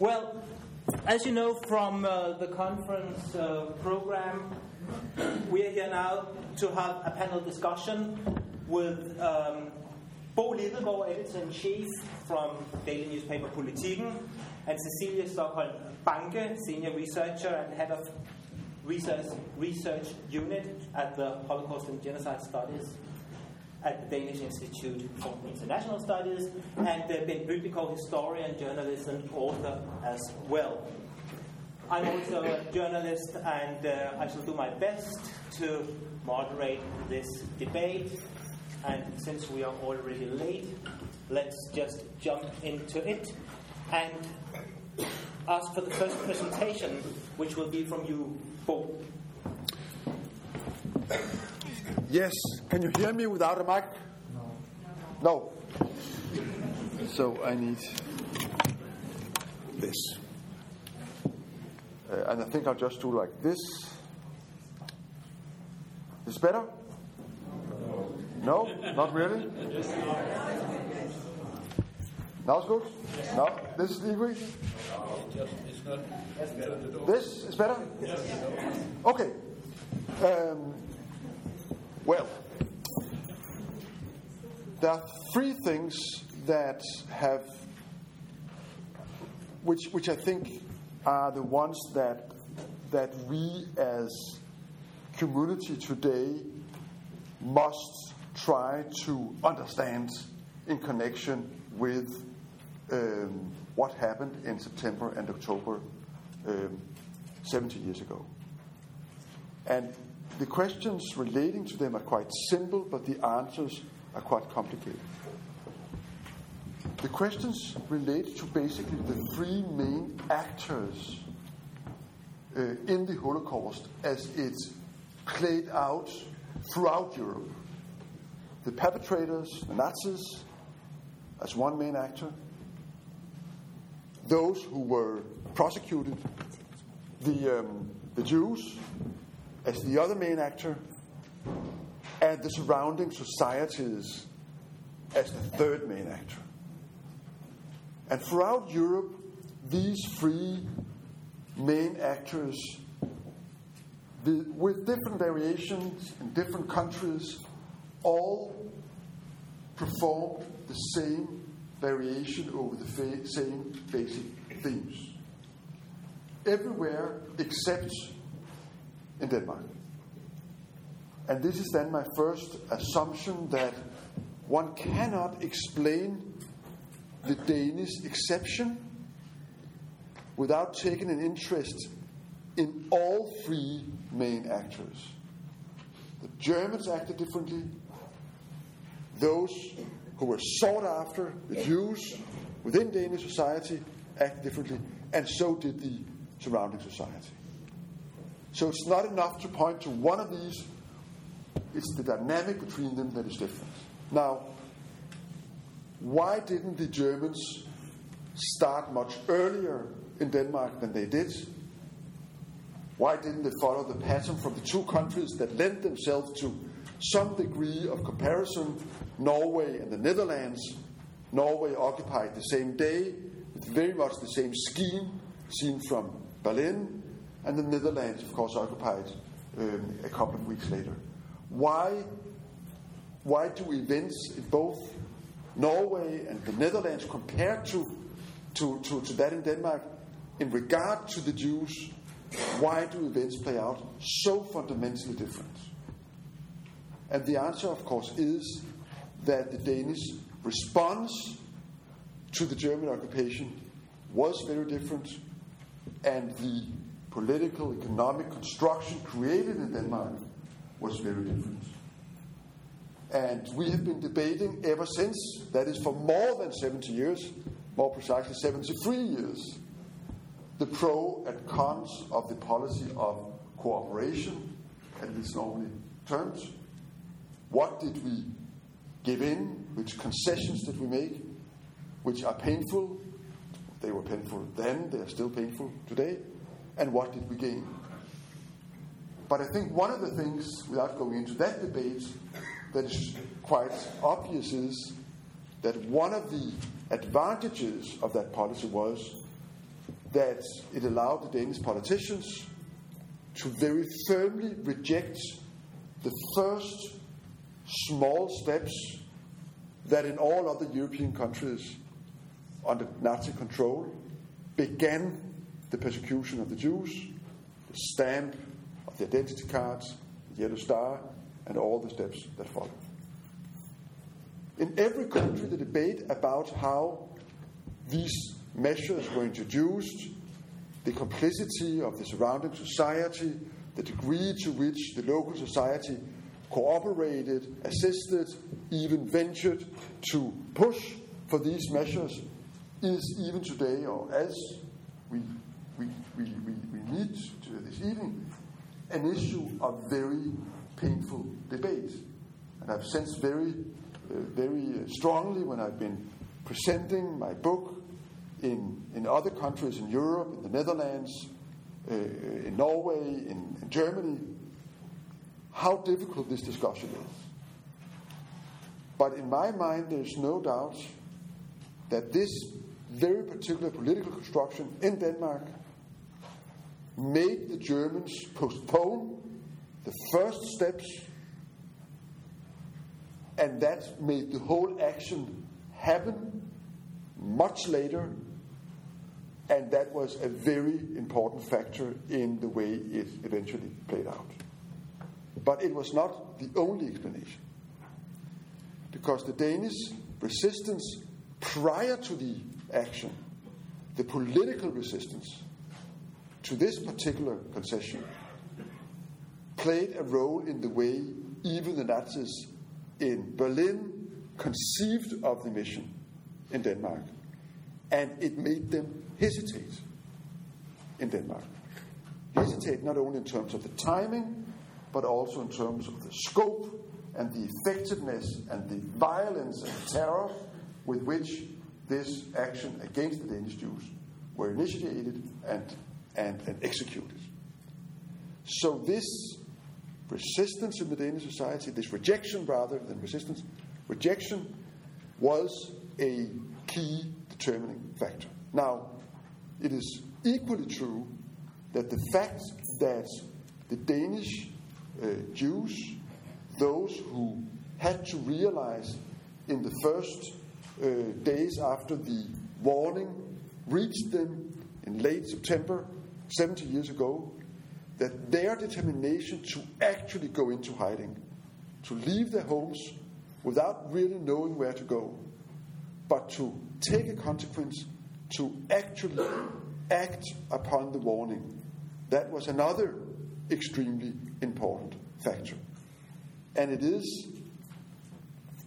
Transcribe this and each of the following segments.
Well, as you know from uh, the conference uh, program, we are here now to have a panel discussion with um, Bo Lidegaard, editor-in-chief from daily newspaper Politiken, and Cecilia Stokholm Banke, senior researcher and head of research, research unit at the Holocaust and Genocide Studies at the Danish Institute for International Studies, and uh, Bent Blüdnikow, historian, journalist, and author as well. I'm also a journalist, and uh, I shall do my best to moderate this debate. And since we are already late, let's just jump into it and ask for the first presentation, which will be from you, Bo. Yes. Can you hear me without a mic? No. No. So I need this. Uh, and I think I'll just do like this. Is better? No, not really. Now it's good. No, this is the agree. This is better. Okay. Um, well, there are three things that have, which which I think are the ones that that we as community today must try to understand in connection with um, what happened in September and October um, 70 years ago. And the questions relating to them are quite simple, but the answers are quite complicated. The questions relate to basically the three main actors uh, in the Holocaust as it played out throughout Europe. The perpetrators, the Nazis, as one main actor, those who were prosecuted, the, um, the Jews, as the other main actor, and the surrounding societies as the third main actor. And throughout Europe, these three main actors, with different variations in different countries, all performed the same variation over the same basic themes. Everywhere except in Denmark. And this is then my first assumption that one cannot explain the Danish exception without taking an interest in all three main actors. The Germans acted differently. Those who were sought after, the Jews within Danish society, acted differently, and so did the surrounding society. So it's not enough to point to one of these, it's the dynamic between them that is different. Now, why didn't the Germans start much earlier in Denmark than they did? Why didn't they follow the pattern from the two countries that lent themselves to some degree of comparison, Norway and the Netherlands? Norway occupied the same day with very much the same scheme seen from Berlin, and the Netherlands, of course, occupied um, a couple of weeks later. Why, why do events in both Norway and the Netherlands compared to, to, to, to that in Denmark in regard to the Jews? Why do events play out so fundamentally different? And the answer, of course, is that the Danish response to the German occupation was very different, and the political, economic construction created in Denmark was very different. And we have been debating ever since, that is for more than 70 years, more precisely 73 years, the pro and cons of the policy of cooperation, at least normally terms. What did we give in? Which concessions did we make? Which are painful? They were painful then, they are still painful today and what did we gain? But I think one of the things, without going into that debate, that is quite obvious is that one of the advantages of that policy was that it allowed the Danish politicians to very firmly reject the first small steps that in all other European countries under Nazi control began the persecution of the Jews, the stamp of the identity cards, the yellow star, and all the steps that followed. In every country, the debate about how these measures were introduced, the complicity of the surrounding society, the degree to which the local society cooperated, assisted, even ventured to push for these measures is even today, or as we, we, we, we, we meet this evening, an issue of very painful debate. And I've sensed very, uh, very strongly when I've been presenting my book in, in other countries in Europe, in the Netherlands, uh, in Norway, in, in Germany, how difficult this discussion is. But in my mind, there's no doubt that this very particular political construction in Denmark made the Germans postpone the first steps, and that made the whole action happen much later, and that was a very important factor in the way it eventually played out. But it was not the only explanation, because the Danish resistance prior to the action, the political resistance to this particular concession, played a role in the way even the Nazis in Berlin conceived of the mission in Denmark. And it made them hesitate in Denmark. Hesitate not only in terms of the timing, but also in terms of the scope and the effectiveness and the violence and terror with which this action against the Danish Jews were initiated and, and, and executed. So, this resistance in the Danish society, this rejection rather than resistance, rejection was a key determining factor. Now, it is equally true that the fact that the Danish uh, Jews, those who had to realize in the first uh, days after the warning reached them in late September, 70 years ago, that their determination to actually go into hiding, to leave their homes without really knowing where to go, but to take a consequence, to actually act upon the warning, that was another extremely important factor. And it is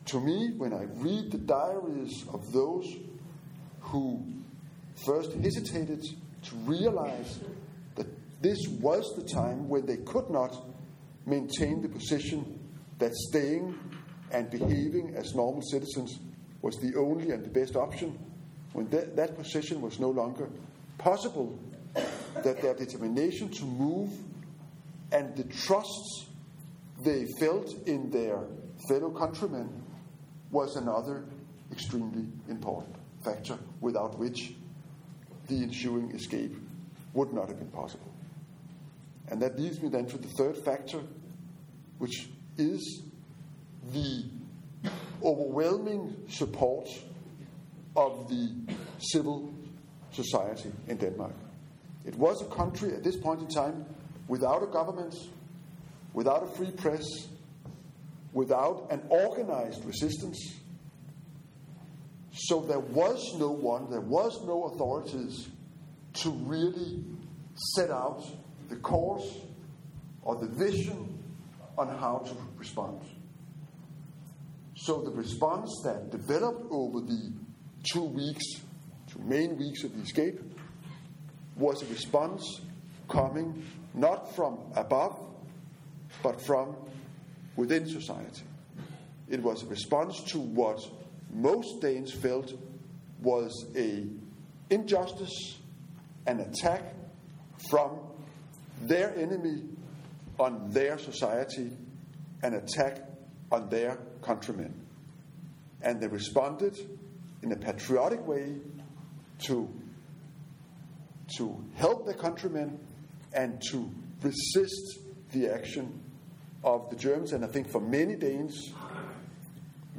to me, when I read the diaries of those who first hesitated to realize that this was the time when they could not maintain the position that staying and behaving as normal citizens was the only and the best option, when that, that position was no longer possible, that their determination to move and the trust they felt in their fellow countrymen was another extremely important factor without which the ensuing escape would not have been possible. And that leads me then to the third factor, which is the overwhelming support of the civil society in Denmark. It was a country at this point in time without a government, without a free press, without an organized resistance. So there was no one, there was no authorities to really set out the course or the vision on how to respond. So the response that developed over the two weeks, two main weeks of the escape, was a response coming not from above, but from within society. It was a response to what most Danes felt was a injustice, an attack from their enemy on their society, an attack on their countrymen. And they responded in a patriotic way to, to help their countrymen and to resist the action of the Germans. And I think for many Danes,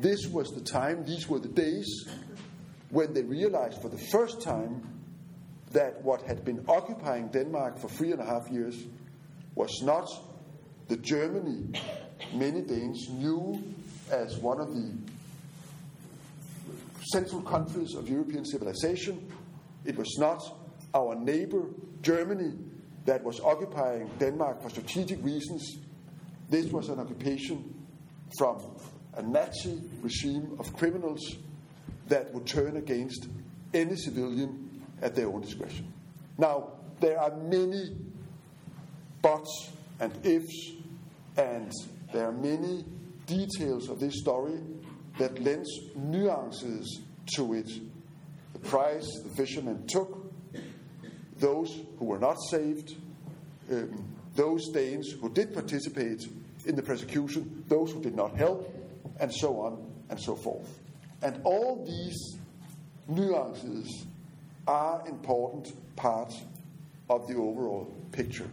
this was the time, these were the days when they realized for the first time that what had been occupying Denmark for three and a half years was not the Germany many Danes knew as one of the central countries of European civilization. It was not our neighbor, Germany, that was occupying Denmark for strategic reasons. This was an occupation from a Nazi regime of criminals that would turn against any civilian at their own discretion. Now, there are many buts and ifs, and there are many details of this story that lends nuances to it. The price the fishermen took, those who were not saved, um, those Danes who did participate in the persecution, those who did not help, and so on and so forth. And all these nuances are important parts of the overall picture.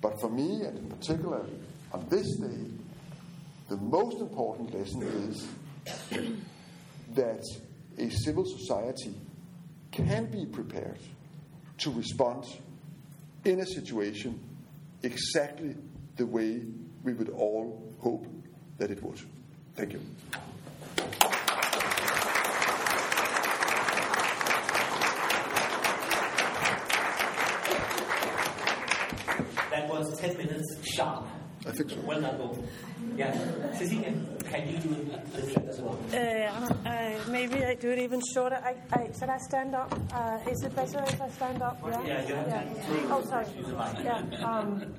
But for me, and in particular on this day, the most important lesson is that a civil society can be prepared to respond in a situation exactly the way we would all hope that it would. Thank you. That was 10 minutes sharp. I think so. Well done, both. Yeah. Cecilia, can you do a short as well? Uh, uh, maybe I do it even shorter. I, I, should I stand up? Uh, is it better if I stand up? Yeah, you have to- Oh, sorry. Use the mic. Yeah. Um,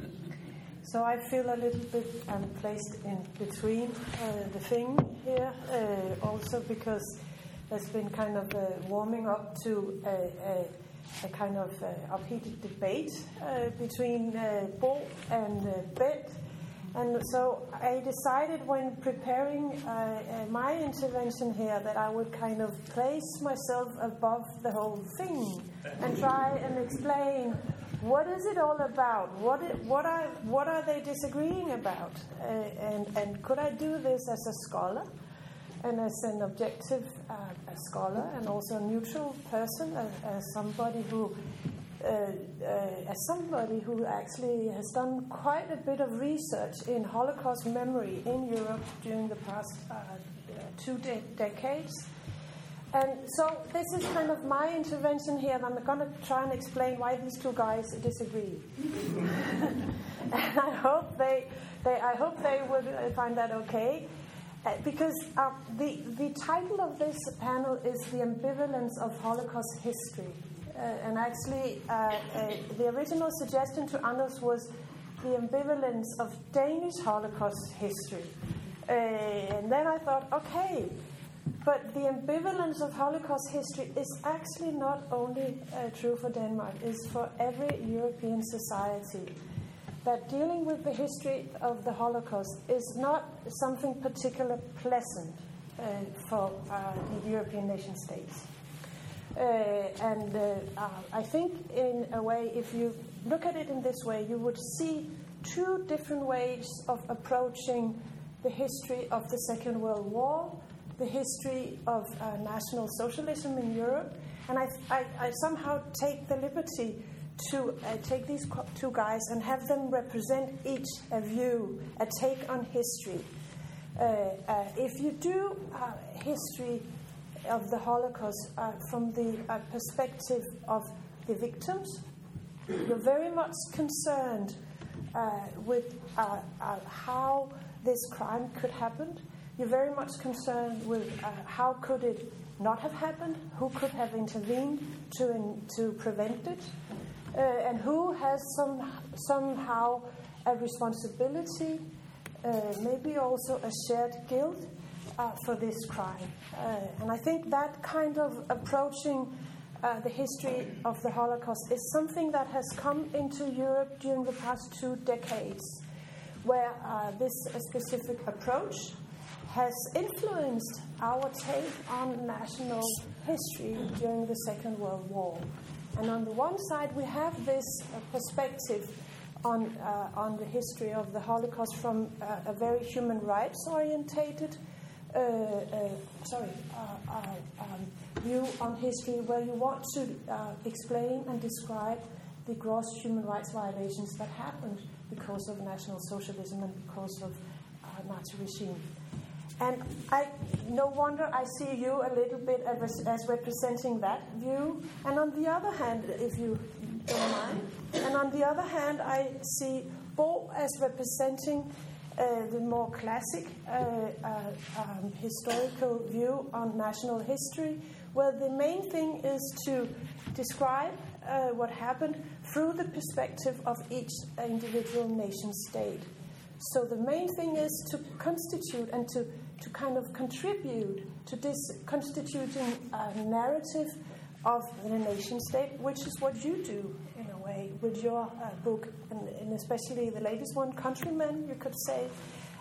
so I feel a little bit um, placed in between uh, the thing here, uh, also because there's been kind of a warming up to a, a, a kind of uh, upheated debate uh, between uh, Bo and uh, Bent. And so I decided when preparing uh, uh, my intervention here that I would kind of place myself above the whole thing and try and explain what is it all about? What, i- what, are, what are they disagreeing about? Uh, and, and could I do this as a scholar and as an objective uh, scholar and also a neutral person, as, as somebody who uh, uh, as somebody who actually has done quite a bit of research in Holocaust memory in Europe during the past uh, uh, two de- decades. And so this is kind of my intervention here, and I'm going to try and explain why these two guys disagree. and I hope they, they, I hope they would uh, find that okay. Uh, because uh, the, the title of this panel is The Ambivalence of Holocaust History. Uh, and actually, uh, uh, the original suggestion to Anders was the ambivalence of Danish Holocaust history. And then I thought, okay, but the ambivalence of Holocaust history is actually not only uh, true for Denmark, it's for every European society. That dealing with the history of the Holocaust is not something particularly pleasant uh, for uh, the European nation states. Uh, and uh, I think, in a way, if you look at it in this way, you would see two different ways of approaching the history of the Second World War, the history of uh, National Socialism in Europe, and I, I, I somehow take the liberty to uh, take these two guys and have them represent each a view, a take on history. Uh, uh, if you do uh, history of the Holocaust uh, from the perspective of the victims, you're very much concerned with how this crime could happen. You're very much concerned with uh, how could it not have happened, who could have intervened to, in, to prevent it, uh, and who has some, somehow a responsibility, uh, maybe also a shared guilt uh, for this crime. Uh, and I think that kind of approaching uh, the history of the Holocaust is something that has come into Europe during the past two decades, where uh, this specific approach has influenced our take on national history during the Second World War. And on the one side, we have this uh, perspective on, uh, on the history of the Holocaust from uh, a very human rights orientated uh, uh, sorry, uh, um, view on history where you want to explain and describe the gross human rights violations that happened because of National Socialism and because of Nazi regime. And I, no wonder I see you a little bit as, as, representing that view. And on the other hand, if you don't mind, and on the other hand, I see Bo as representing uh, the more classic uh, uh, um, historical view on national history, where the main thing is to describe uh, what happened through the perspective of each individual nation state. So the main thing is to constitute and to, to kind of contribute to this constituting a narrative of the nation state, which is what you do in a way with your uh, book, and, and, especially the latest one, Countrymen, you could say.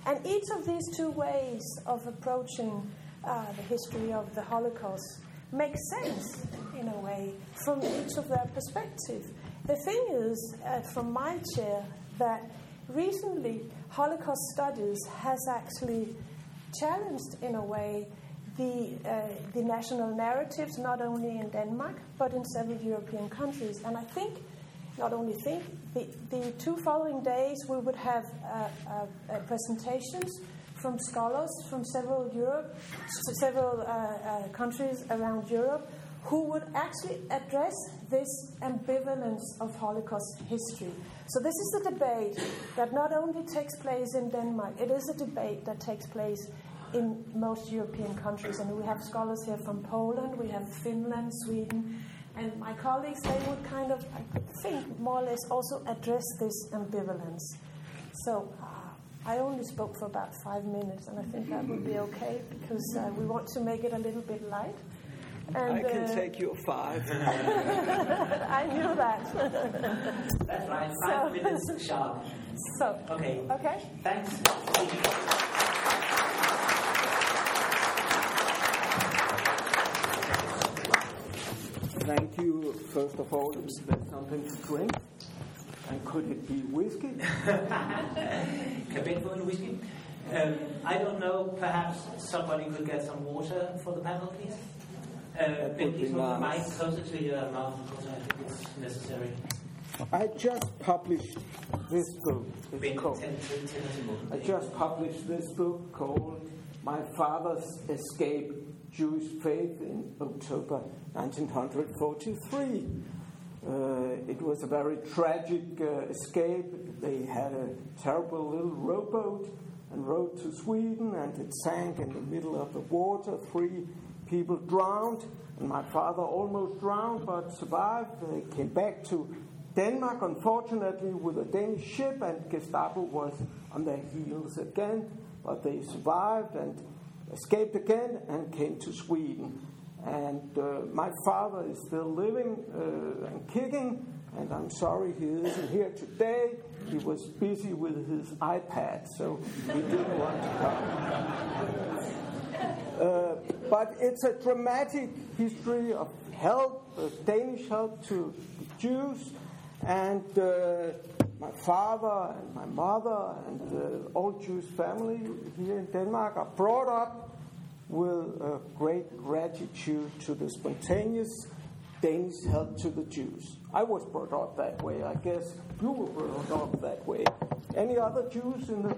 And each of these two ways of approaching uh, the history of the Holocaust makes sense in a way from each of their perspective. The thing is, uh, from my chair, that recently Holocaust studies has actually challenged, in a way, the, uh, the national narratives, not only in Denmark, but in several European countries. And I think, not only think, the, the two following days we would have uh, uh, uh presentations from scholars from several Europe, several uh, countries around Europe, who would actually address this ambivalence of Holocaust history. So, this is a debate that not only takes place in Denmark, it is a debate that takes place in most European countries. And we have scholars here from Poland, we have Finland, Sweden, and my colleagues, they would kind of, I think, more or less also address this ambivalence. So, uh, I only spoke for about five minutes, and I think that would be okay because uh, we want to make it a little bit light. And, I can uh, take your five. I knew that. That's right, five so, minutes sharp. So, okay. Okay. Thanks. Thank you, first of all. Is there something to drink? And could it be whiskey? For whiskey? Um, I don't know, perhaps somebody could get some water for the panel, please? Uh, maybe some mic closer to your mouth because I think it's necessary. I just published this book. Called, I just published this book called My Father's Escape Jewish Faith in October 1943. Uh, it was a very tragic uh, escape. They had a terrible little rowboat and rowed to Sweden, and it sank in the middle of the water. Three people drowned, and my father almost drowned but survived. They came back to Denmark, unfortunately, with a Danish ship, and Gestapo was on their heels again, but they survived and escaped again and came to Sweden. And uh, my father is still living uh, and kicking, and I'm sorry he isn't here today. He was busy with his iPad, so he didn't want to come. Uh, but it's a dramatic history of help, uh, Danish help to the Jews, and uh, my father and my mother and the old Jewish family here in Denmark are brought up with a great gratitude to the spontaneous Danish help to the Jews. I was brought up that way. I guess you were brought up that way. Any other Jews in the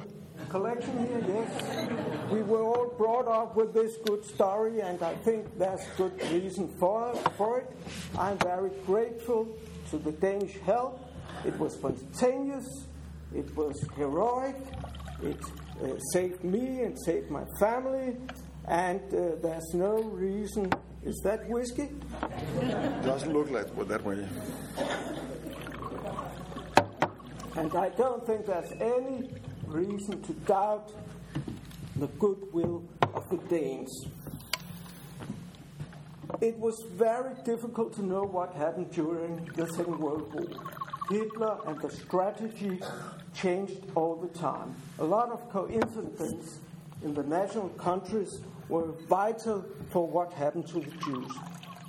collection here? Yes. We were all brought up with this good story, and I think there's good reason for, for it. I'm very grateful to the Danish help. It was spontaneous, it was heroic, it uh, saved me and saved my family, and uh, there's no reason. Is that whiskey? Doesn't look like that way. And I don't think there's any reason to doubt the goodwill of the Danes. It was very difficult to know what happened during the Second World War. Hitler and the strategy changed all the time. A lot of coincidence in the national countries were vital for what happened to the Jews.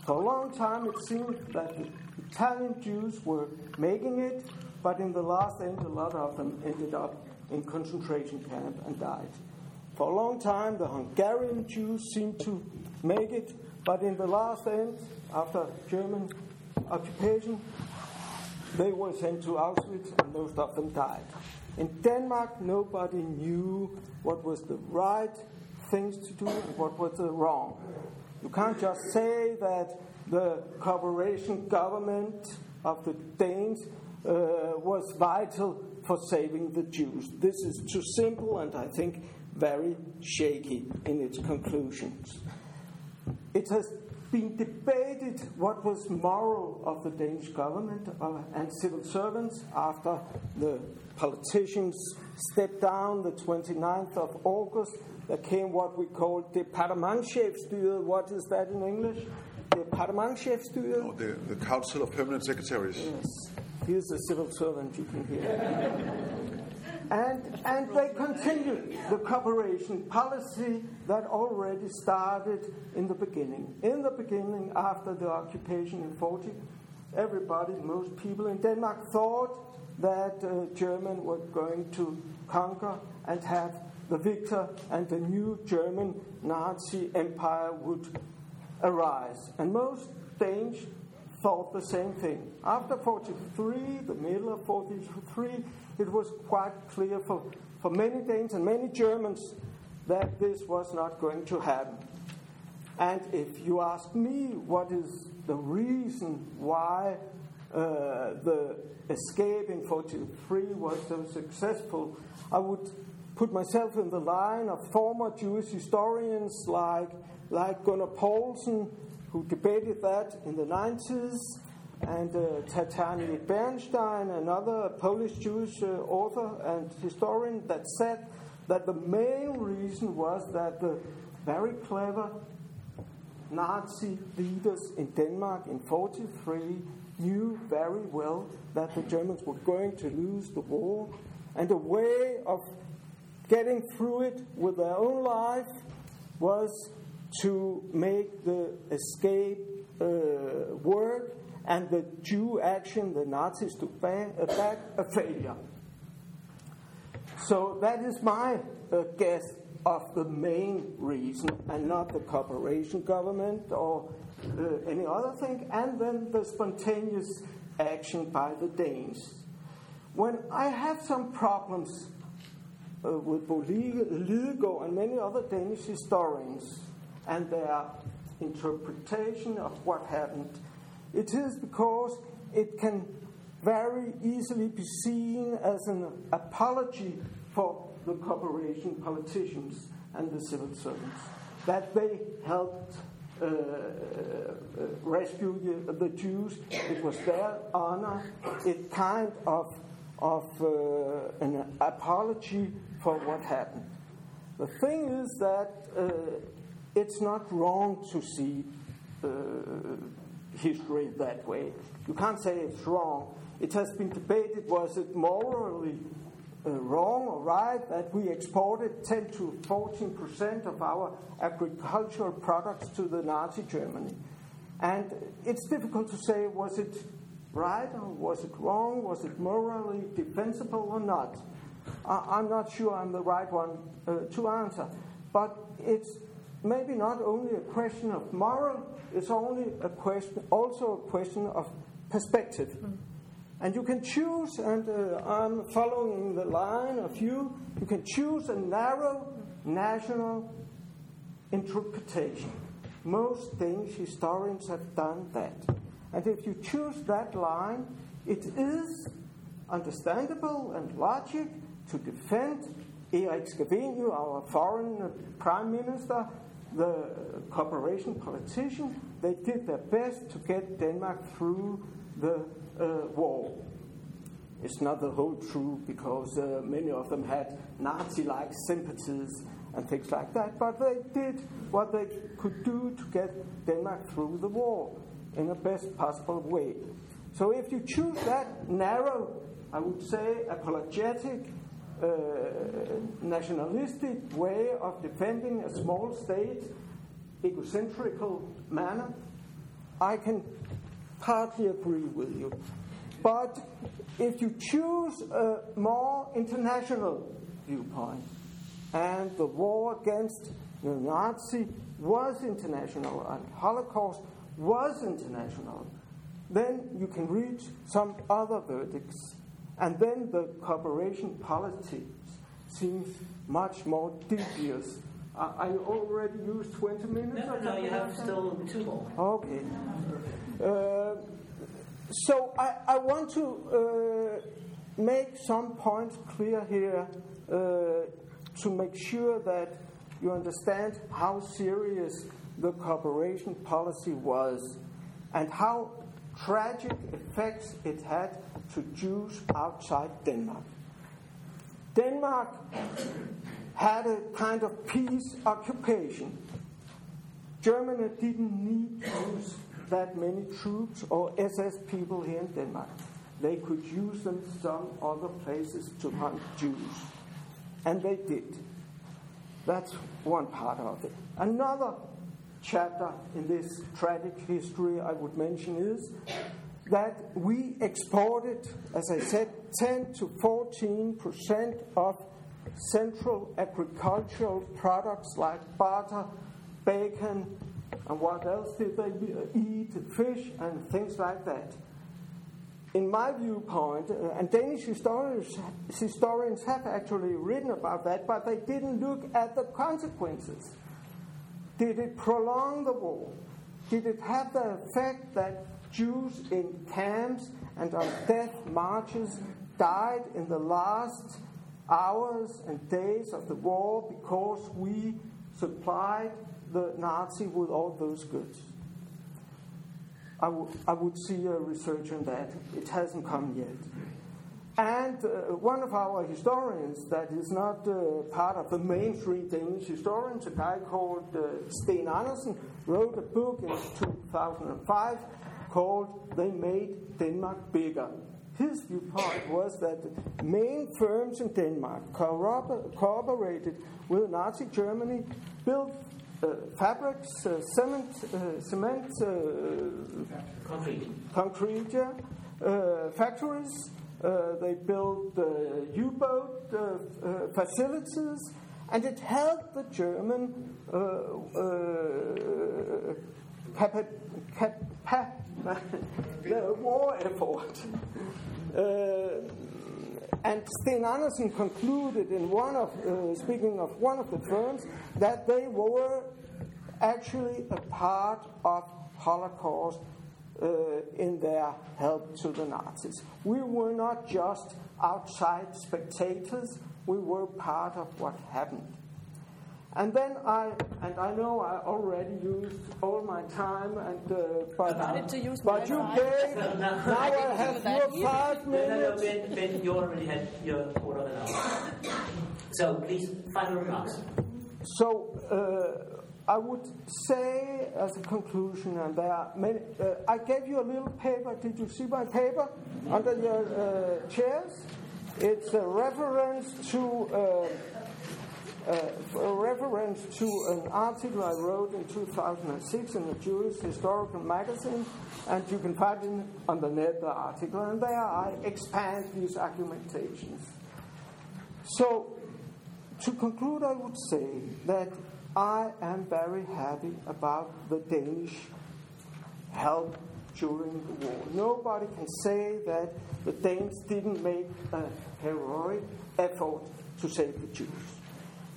For a long time, it seemed that the Italian Jews were making it, but in the last end, a lot of them ended up in concentration camp and died. For a long time, the Hungarian Jews seemed to make it, but in the last end, after German occupation, they were sent to Auschwitz and most of them died. In Denmark, nobody knew what was the right things to do and what was the wrong. You can't just say that the cooperation government of the Danes uh, was vital for saving the Jews. This is too simple and I think very shaky in its conclusions. It has been debated what was moral of the Danish government uh, and civil servants after the politicians stepped down the 29th of August. There came what we call departementchefstyret. What is that in English? Departementchefstyret? Oh, the, the Council of Permanent Secretaries. Yes. Here's a civil servant you can hear. And, and they continued the cooperation policy that already started in the beginning. In the beginning, after the occupation in 40, everybody, most people in Denmark thought that uh, Germany were going to conquer and have the victor and the new German Nazi empire would arise. And most Danes thought the same thing. After 43, the middle of 43, it was quite clear for, for many Danes and many Germans that this was not going to happen. And if you ask me what is the reason why uh, the escape in 43 was so successful, I would put myself in the line of former Jewish historians like, like Gunnar Paulsson, who debated that in the 90s, and uh, Bernstein, another Polish Jewish uh, author and historian, that said that the main reason was that the very clever Nazi leaders in Denmark in 43 knew very well that the Germans were going to lose the war, and a way of getting through it with their own life was to make the escape uh, work and the Jew action the Nazis took back, uh, a failure. So that is my uh, guess of the main reason, and not the cooperation government or uh, any other thing, and then the spontaneous action by the Danes. When I have some problems uh, with Bo and many other Danish historians and their interpretation of what happened, it is because it can very easily be seen as an apology for the corporation politicians and the civil servants, that they helped uh, uh, rescue the, the, Jews. It was their honor. It kind of of uh, an apology for what happened. The thing is that uh, it's not wrong to see uh, history that way. You can't say it's wrong. It has been debated was it morally uh, wrong or right that we exported 10 to 14 percent of our agricultural products to the Nazi Germany? And it's difficult to say was it right or was it wrong? Was it morally defensible or not? I, am not sure I'm the right one uh, to answer. But it's maybe not only a question of moral, it's only a question, also a question of perspective. Mm. And you can choose, and uh, I'm following the line of you, you can choose a narrow national interpretation. Most Danish historians have done that. And if you choose that line, it is understandable and logic to defend Erik Scavenius, our foreign prime minister, the cooperation politicians, they did their best to get Denmark through the uh, war. It's not the whole truth because uh, many of them had Nazi like sympathies and things like that, but they did what they could do to get Denmark through the war in the best possible way. So if you choose that narrow, I would say, apologetic Uh, nationalistic way of defending a small state, egocentrical manner, I can partly agree with you. But if you choose a more international viewpoint, and the war against the Nazi was international and Holocaust was international, then you can reach some other verdicts. And then the cooperation politics seems much more dubious. Uh, I already used 20 minutes? No, no, you have still two more. Okay. Uh, so I, I want to uh, make some points clear here uh, to make sure that you understand how serious the cooperation policy was and how tragic effects it had to Jews outside Denmark. Denmark had a kind of peace occupation. Germany didn't need to use that many troops or SS people here in Denmark. They could use them some other places to hunt Jews. And they did. That's one part of it. Another chapter in this tragic history I would mention is that we exported, as I said, 10 to 14 percent of central agricultural products like butter, bacon, and what else did they eat? Fish and things like that. In my viewpoint, uh, and Danish historians, historians have actually written about that, but they didn't look at the consequences. Did it prolong the war? Did it have the effect that Jews in camps and on death marches died in the last hours and days of the war because we supplied the Nazi with all those goods. I, w- I would see a research on that. It hasn't come yet. And uh, one of our historians that is not uh, part of the mainstream Danish historians, a guy called uh, Steen Andersen, wrote a book in 2005 called They Made Denmark Bigger. His viewpoint was that main firms in Denmark cooperated with Nazi Germany, built uh, fabrics, uh, cement, uh, cement concrete, concrete yeah, factories. Uh, they built U-boat uh, uh, facilities, and it helped the German cap- cap- the war effort. Uh, and Steen Andersen concluded in one of, uh, speaking of one of the firms, that they were actually a part of Holocaust uh, in their help to the Nazis. We were not just outside spectators, we were part of what happened. And then I, and I know I already used all my time, and uh, but, but you gave, now I have your five minutes. No, no, no, ben, ben, you already had your quarter of an hour. So please, final remarks. So uh, I would say, as a conclusion, and there are many. Uh, I gave you a little paper. Did you see my paper under your uh, chairs? It's a reference to uh, uh, a reference to an article I wrote in 2006 in the Jewish Historical Magazine, and you can find it on the net, the article, and there I expand these argumentations. So, to conclude, I would say that I am very happy about the Danish help during the war. Nobody can say that the Danes didn't make a heroic effort to save the Jews.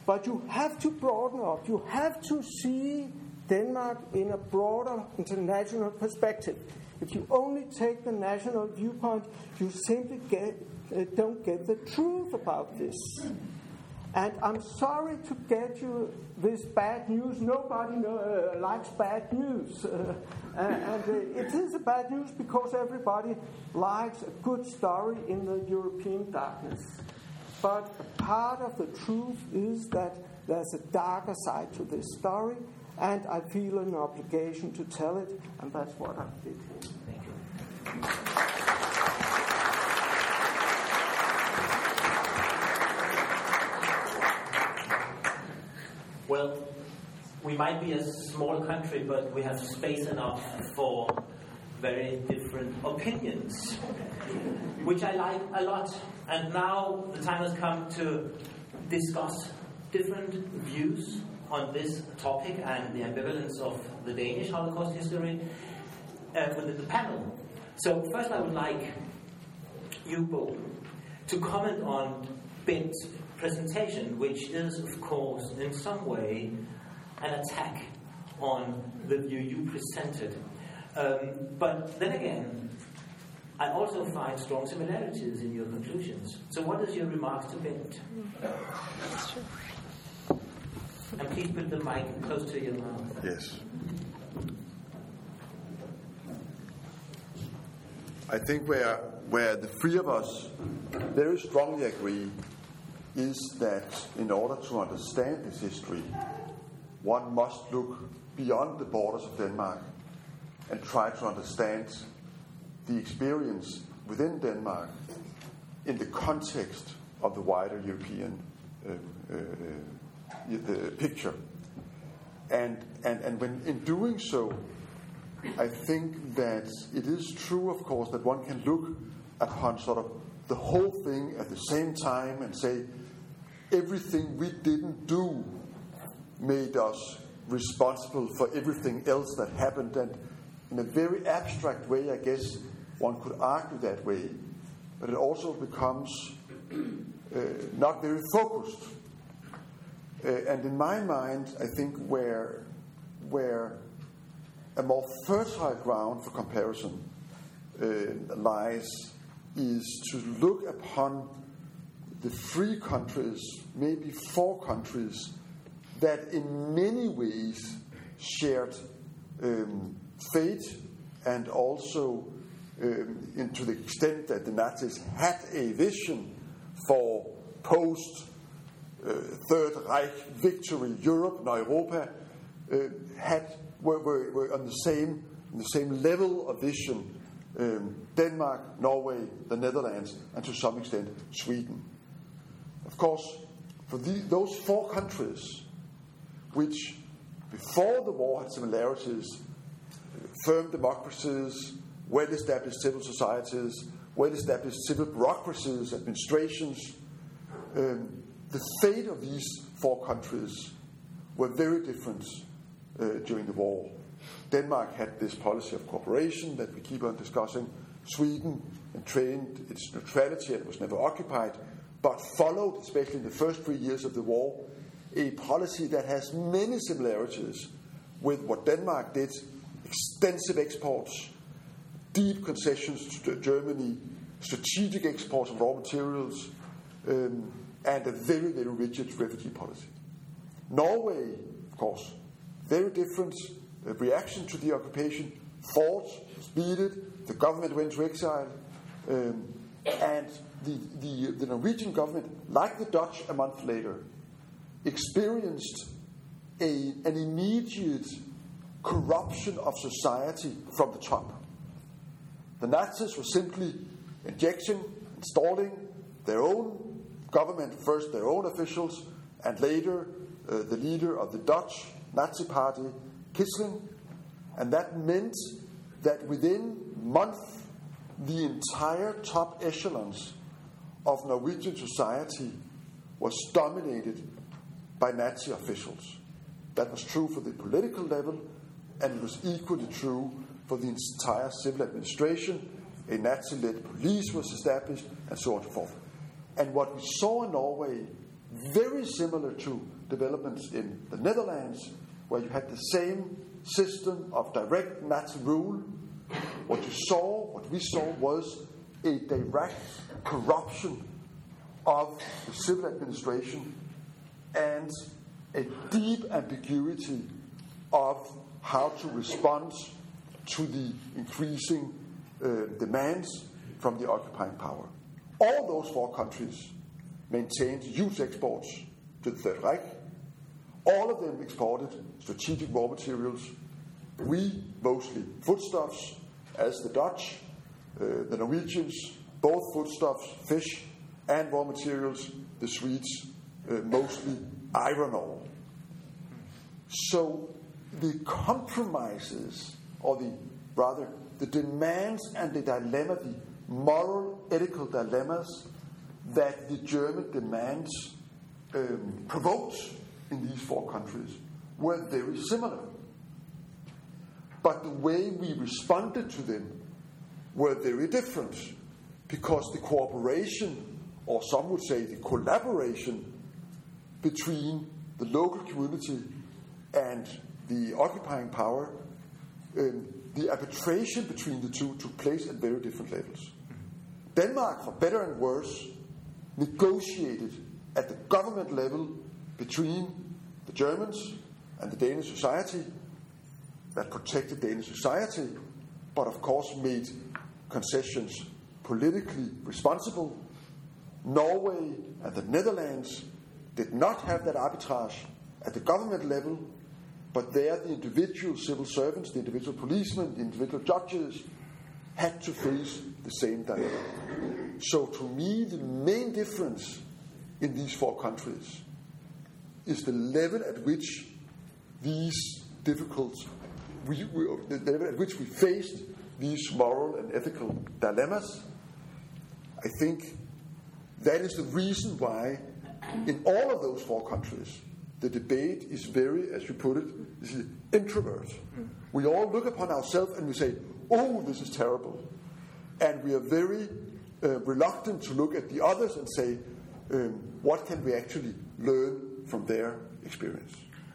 But you have to broaden up. You have to see Denmark in a broader international perspective. If you only take the national viewpoint, you simply get, uh, don't get the truth about this. And I'm sorry to get you this bad news. Nobody know, uh, likes bad news. Uh, and uh, it is a bad news because everybody likes a good story in the European darkness. But part of the truth is that there's a darker side to this story, and I feel an obligation to tell it, and that's what I did Well, we might be a small country, but we have space enough for very different opinions, which I like a lot. And now the time has come to discuss different views on this topic and the ambivalence of the Danish Holocaust history uh, within the panel. So, first, I would like you both to comment on Bent's presentation, which is, of course, in some way an attack on the view you presented. Um, but then again, I also find strong similarities in your conclusions. So, what is your remarks to Bent? And please put the mic close to your mouth. Yes. I think where where the three of us very strongly agree is that in order to understand this history, one must look beyond the borders of Denmark and try to understand the experience within Denmark in the context of the wider European uh, uh, uh, picture. And, and, and when in doing so, I think that it is true, of course, that one can look upon sort of the whole thing at the same time and say, everything we didn't do made us responsible for everything else that happened. And in a very abstract way, I guess one could argue that way. But it also becomes uh, not very focused. Uh, and in my mind, I think where, where a more fertile ground for comparison uh, lies is to look upon the three countries, maybe four countries, that in many ways shared um, fate and also, um, to the extent that the Nazis had a vision for post uh, Third Reich victory Europe, Europa, uh, had, were, were, were on the same, the same level of vision um, Denmark, Norway, the Netherlands, and to some extent Sweden. Of course, for the, those four countries, which before the war had similarities, firm democracies, well established civil societies, well established civil bureaucracies, administrations, um, the fate of these four countries were very different uh, during the war. Denmark had this policy of cooperation that we keep on discussing. Sweden maintained its neutrality and was never occupied, but followed, especially in the first three years of the war, a policy that has many similarities with what Denmark did extensive exports, deep concessions to Germany, strategic exports of raw materials, um, and a very, very rigid refugee policy. Norway, of course, very different uh, reaction to the occupation, fought, speeded, the government went to exile, um, and the, the, the Norwegian government, like the Dutch a month later, experienced a, an immediate corruption of society from the top. The Nazis were simply injecting, installing their own government, first their own officials, and later uh, the leader of the Dutch Nazi party, Quisling, and that meant that within months, the entire top echelons of Norwegian society was dominated by Nazi officials. That was true for the political level, and it was equally true for the entire civil administration. A Nazi led police was established, and so on and so forth. And what we saw in Norway, very similar to developments in the Netherlands, where you had the same system of direct Nazi rule. What you saw, what we saw, was a direct corruption of the civil administration and a deep ambiguity of how to respond to the increasing uh, demands from the occupying power. All those four countries maintained huge exports to the Third Reich. All of them exported strategic raw materials. We mostly foodstuffs, as the Dutch, uh, the Norwegians, both foodstuffs, fish, and raw materials. The Swedes, uh, mostly iron ore. So the compromises, or the rather the demands and the dilemma, the moral, ethical dilemmas that the German demands um, provoked in these four countries were very similar. But the way we responded to them were very different because the cooperation, or some would say the collaboration, between the local community and the occupying power, um, the arbitration between the two took place at very different levels. Denmark, for better and worse, negotiated at the government level between the Germans and the Danish society that protected Danish society, but of course made concessions politically responsible. Norway and the Netherlands did not have that arbitrage at the government level, but there the individual civil servants, the individual policemen, the individual judges had to face the same dilemma. So, to me, the main difference in these four countries is the level at which these difficult, we, we, the level at which we faced these moral and ethical dilemmas. I think that is the reason why, in all of those four countries, the debate is very, as you put it, is introvert. We all look upon ourselves and we say, oh, this is terrible. And we are very uh, reluctant to look at the others and say, um, what can we actually learn from their experience?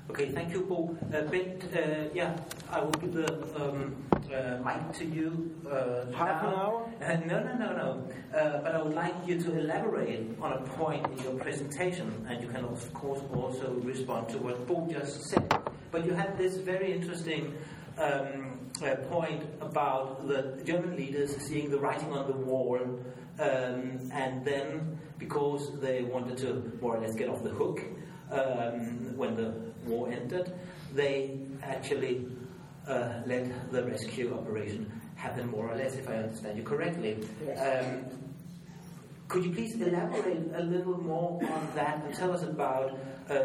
Okay, thank you, Paul. Uh, ben, uh, yeah, I will give the um, uh, mic to you. Uh, Half now. an hour? Uh, no, no, no, no. Uh, but I would like you to elaborate on a point in your presentation, and you can, of course, also respond to what Paul just said. But you had this very interesting um, uh, point about the German leaders seeing the writing on the wall, um, and then because they wanted to more or less get off the hook um, when the war ended, they actually uh, let the rescue operation happen more or less, if I understand you correctly. Um, could you please elaborate a little more on that and tell us about uh,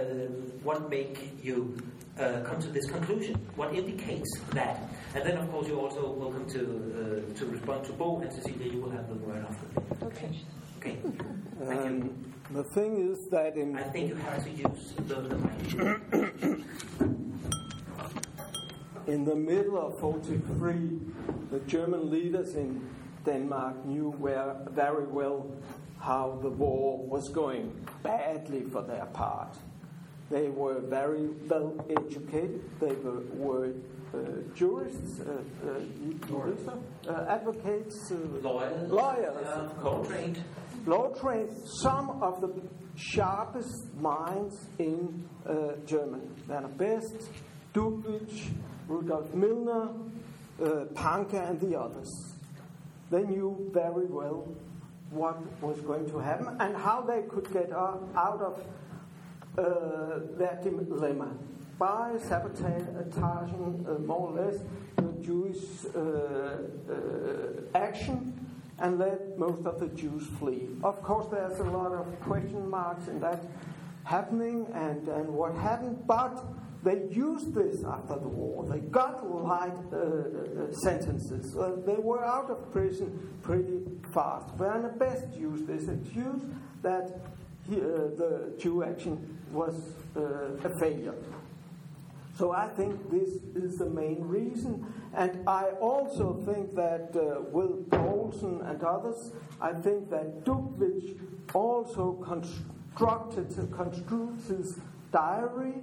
what make you uh, come to this conclusion? What indicates that? And then, of course, you're also welcome to uh, to respond to Bo and Cecilia. You will have the word after. Okay. Okay. Thank you. The thing is that in I think you have to use the, the mic. In the middle of 43, the German leaders in Denmark knew where, very well how the war was going badly for their part. They were very well educated, they were, were uh, jurists, uh, uh, jurister, uh, advocates, uh, Lawyers. lawyers, Yeah, of course. trained. Law trained, some of the sharpest minds in uh, Germany. Werner Best, Duckwitz, Rudolf Mildner, uh, Pancke, and the others. They knew very well what was going to happen and how they could get out out of uh, their dilemma by sabotaging uh, more or less the Jewish uh, uh, action and let most of the Jews flee. Of course, there's a lot of question marks in that happening and, and what happened, but they used this after the war. They got light uh, uh, sentences. Uh, they were out of prison pretty fast. Werner Best used this excuse that he, uh, the Jew action was uh, a failure. So I think this is the main reason. And I also think that uh, with Paulsson and others, I think that Duckwitz also constructed, construed his diary,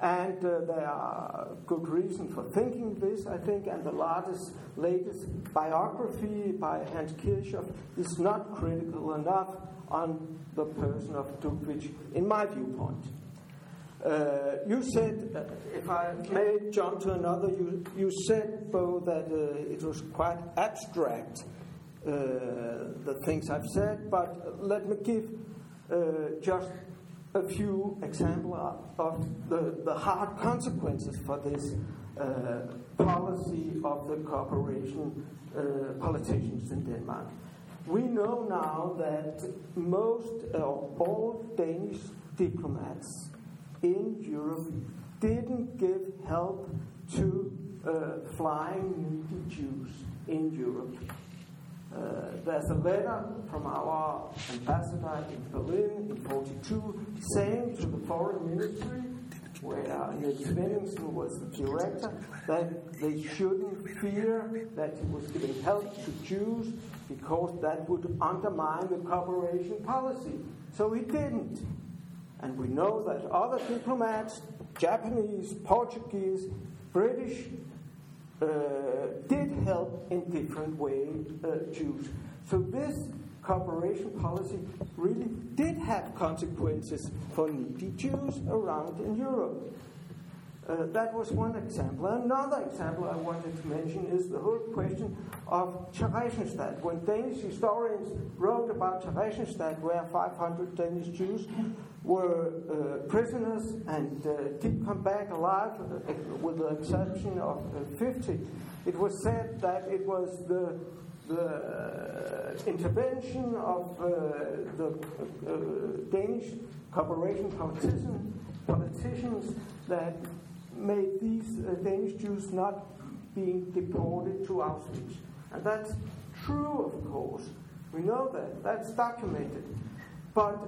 and uh, there are good reasons for thinking this, I think, and the latest, latest biography by Hans Kirchhoff is not critical enough on the person of Duckwitz, in my viewpoint. Uh, you said, if I may jump to another, you, you said, Bo, that uh, it was quite abstract, uh, the things I've said, but let me give uh, just a few examples of the, the hard consequences for this uh, policy of the cooperation politicians in Denmark. We know now that most or all Danish diplomats in Europe didn't give help to uh, flying needy Jews. in Europe. Uh, there's a letter from our ambassador in Berlin in 42 saying to the foreign ministry, where Niels Svenningsen was the director, that they shouldn't fear that he was giving help to Jews because that would undermine the cooperation policy. So he didn't. And we know that other diplomats, Japanese, Portuguese, British, uh, did help in different ways uh, Jews. So this cooperation policy really did have consequences for needy Jews around in Europe. Uh, that was one example. Another example I wanted to mention is the whole question of Theresienstadt. When Danish historians wrote about Theresienstadt, where 500 Danish Jews were uh, prisoners and uh, did come back alive, uh, with the exception of uh, 50, it was said that it was the the intervention of uh, the uh, Danish cooperation politicians that made these uh, Danish Jews not being deported to Auschwitz. And that's true, of course. We know that. That's documented. But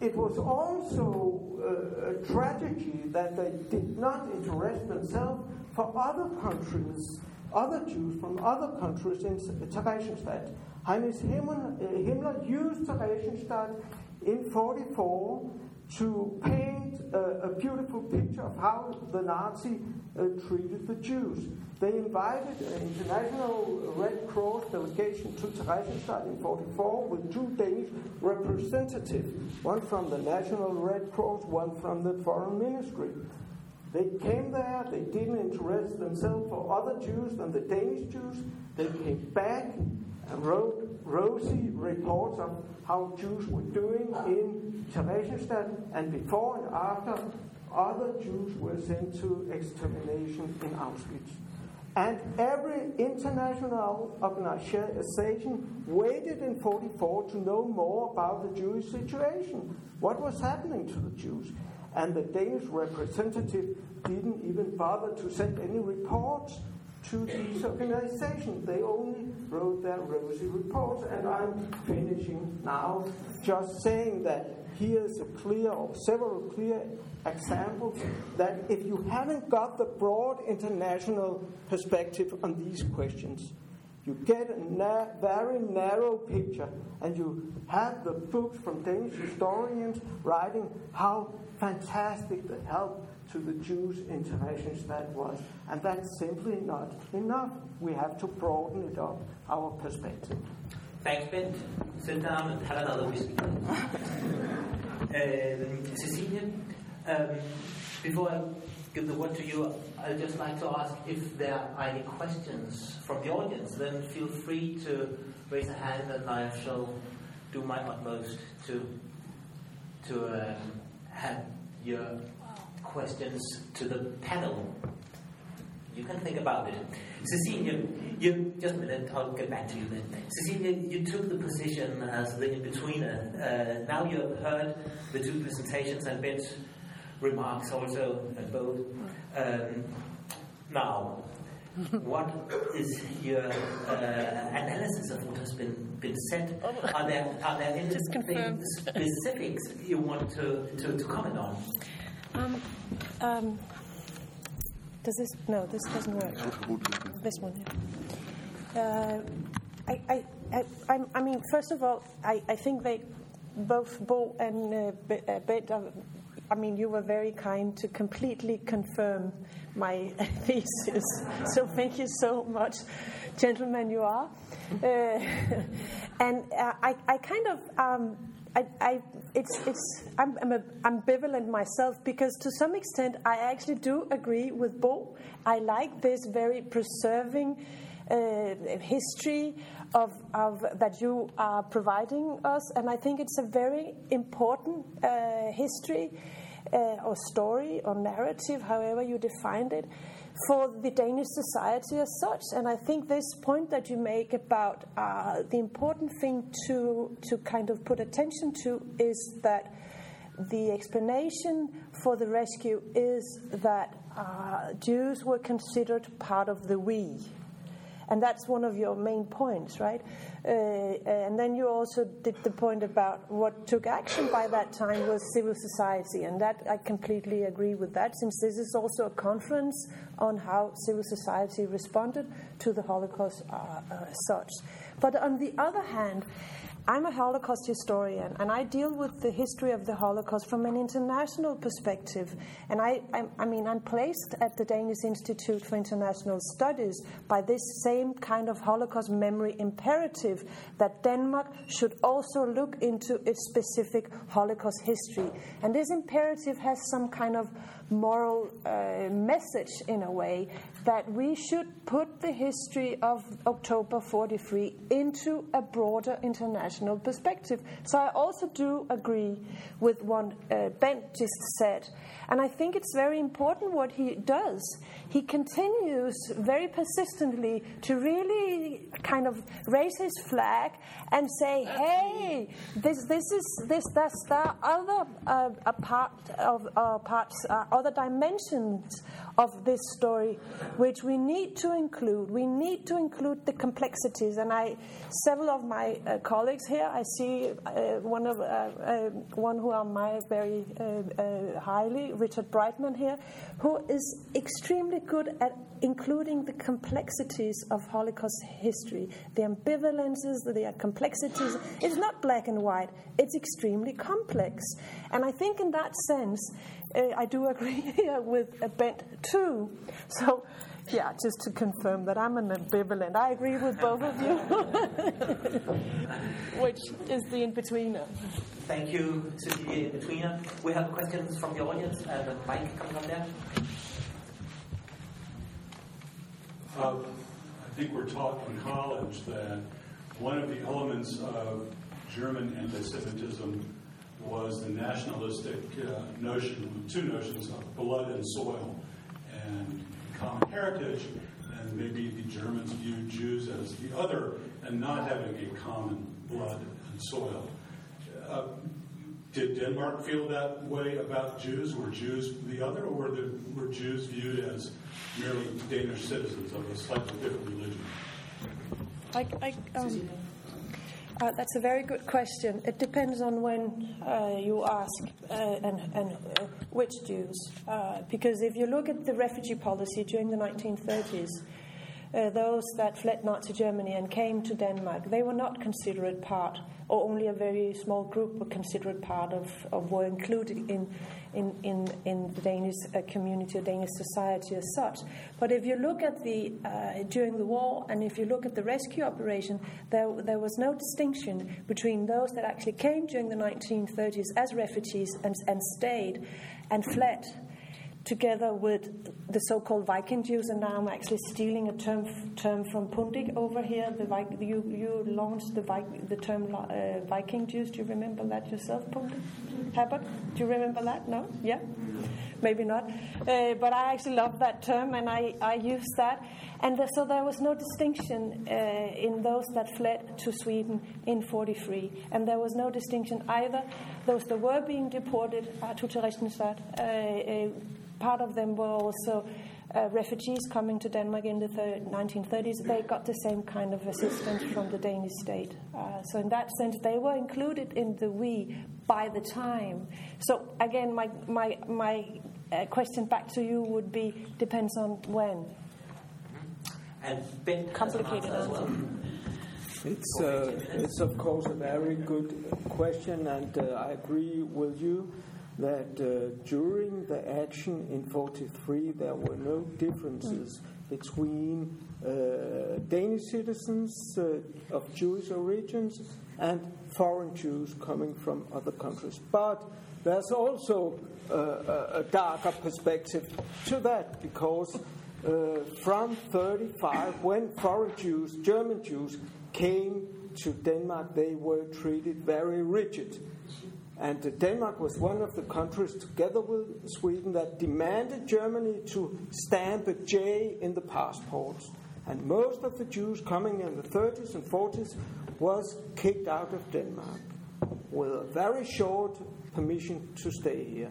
it was also uh, a tragedy that they did not interest themselves for other countries, other Jews from other countries in Theresienstadt. Heinrich Himmler, uh, Himmler used Theresienstadt in 44 to paint a, a beautiful picture of how the Nazi uh, treated the Jews. They invited an international Red Cross delegation to Theresienstadt in 44 with two Danish representatives, one from the National Red Cross, one from the Foreign Ministry. They came there, they didn't interest themselves for other Jews than the Danish Jews. They came back and wrote rosy reports of how Jews were doing in Theresienstadt, and before and after, other Jews were sent to extermination in Auschwitz. And every international organization waited in 44 to know more about the Jewish situation. What was happening to the Jews? And the Danish representative didn't even bother to send any reports to these organizations. They only wrote their rosy reports, and I'm finishing now just saying that here's a clear or several clear examples that if you haven't got the broad international perspective on these questions, you get a na- very narrow picture, and you have the books from Danish historians writing how fantastic the help to the Jews in that was. And that's simply not enough. We have to broaden it up, our perspective. Thanks, Ben. Sit down and have another whiskey. um, Cecilia, um, before I give the word to you, I'd just like to ask if there are any questions from the audience. Then feel free to raise a hand and I shall do my utmost to, to um, have your questions to the panel. You can think about it. Cecilia, you just a minute, I'll get back to you then. Cecilia, you took the position as the in-betweener. Uh, now you've heard the two presentations and Ben's remarks also at both. Um, now, what is your uh, analysis of what has been, been said? Are there, are there any specifics you want to, to, to comment on? Um, um, does this? No, this doesn't work. This one. Yeah. Uh, I, I, I, I, mean, first of all, I, I think they, both Bo and uh, uh Bent, I mean, you were very kind to completely confirm my thesis. So thank you so much, gentlemen, you are. Uh, and uh, I, I kind of. Um, I, I, it's, it's, I'm, I'm ambivalent myself because to some extent I actually do agree with Bo. I like this very preserving uh, history of, of, that you are providing us, and I think it's a very important uh, history uh, or story or narrative, however you defined it for the Danish society as such. And I think this point that you make about uh, the important thing to, to kind of put attention to is that the explanation for the rescue is that uh, Jews were considered part of the we. And that's one of your main points, right? Uh, and then you also did the point about what took action by that time was civil society, and that I completely agree with that, since this is also a conference on how civil society responded to the Holocaust uh, uh, such. But on the other hand, I'm a Holocaust historian, and I deal with the history of the Holocaust from an international perspective. And I, I, I, mean, I'm placed at the Danish Institute for International Studies by this same kind of Holocaust memory imperative that Denmark should also look into its specific Holocaust history. And this imperative has some kind of moral uh, message in a way that we should put the history of October 43 into a broader international perspective. So I also do agree with what uh, Bent just said. And I think it's very important what he does. He continues very persistently to really kind of raise his flag and say, hey, this, this is, this, that's, are other uh, a part of, uh, parts, uh, other dimensions of this story which we need to include. We need to include the complexities. And I, several of my uh, colleagues here, I see uh, one of uh, uh one who are my very highly, Richard Breitman here, who is extremely good at including the complexities of Holocaust history, the ambivalences, the complexities. It's not black and white. It's extremely complex. And I think in that sense, I do agree here with Bent too. So, yeah, just to confirm that I'm an ambivalent. I agree with both of you, which is the in betweener. Thank you, Cecilia in betweener. We have questions from the audience. Uh, the mic coming up there. Uh, I think we're taught in college that one of the elements of German anti Semitism was the nationalistic uh, notion, two notions of blood and soil, and common heritage, and maybe the Germans viewed Jews as the other and not having a common blood and soil. Uh, did Denmark feel that way about Jews? Were Jews the other, or were, the, were Jews viewed as merely Danish citizens of a slightly different religion? I, I, um, uh, that's a very good question. It depends on when uh, you ask uh, and, and uh, which Jews. Uh, because if you look at the refugee policy during the 1930s, uh, those that fled Nazi Germany and came to Denmark, they were not considered part, or only a very small group were considered part of, of were included in in, in, in the Danish uh, community or Danish society as such. But if you look at the, uh, during the war and if you look at the rescue operation, there, there was no distinction between those that actually came during the 1930s as refugees and, and stayed and fled together with the so-called Viking Jews, and now I'm actually stealing a term term from Pundik over here. The you you launched the the term uh, Viking Jews. Do you remember that yourself, Pundik? Herbert, do you remember that? No, yeah, maybe not. Uh, but I actually love that term, and I I use that. And the, so there was no distinction uh, in those that fled to Sweden in 43. And there was no distinction either. Those that were being deported to Theresienstadt, part of them were also uh, refugees coming to Denmark in the 1930s. They got the same kind of assistance from the Danish state. Uh, so, in that sense, they were included in the we by the time. So, again, my, my, my uh, question back to you would be depends on when. And been complicated as well. It's, uh, it's of course a very good question, and uh, I agree with you that uh, during the action in 43 there were no differences between uh, Danish citizens uh, of Jewish origins and foreign Jews coming from other countries. But there's also uh, a darker perspective to that because uh, from 35, when foreign Jews, German Jews, came to Denmark, they were treated very rigid and Denmark was one of the countries, together with Sweden, that demanded Germany to stamp a J in the passports. And most of the Jews coming in the 30s and 40s was kicked out of Denmark with a very short permission to stay here.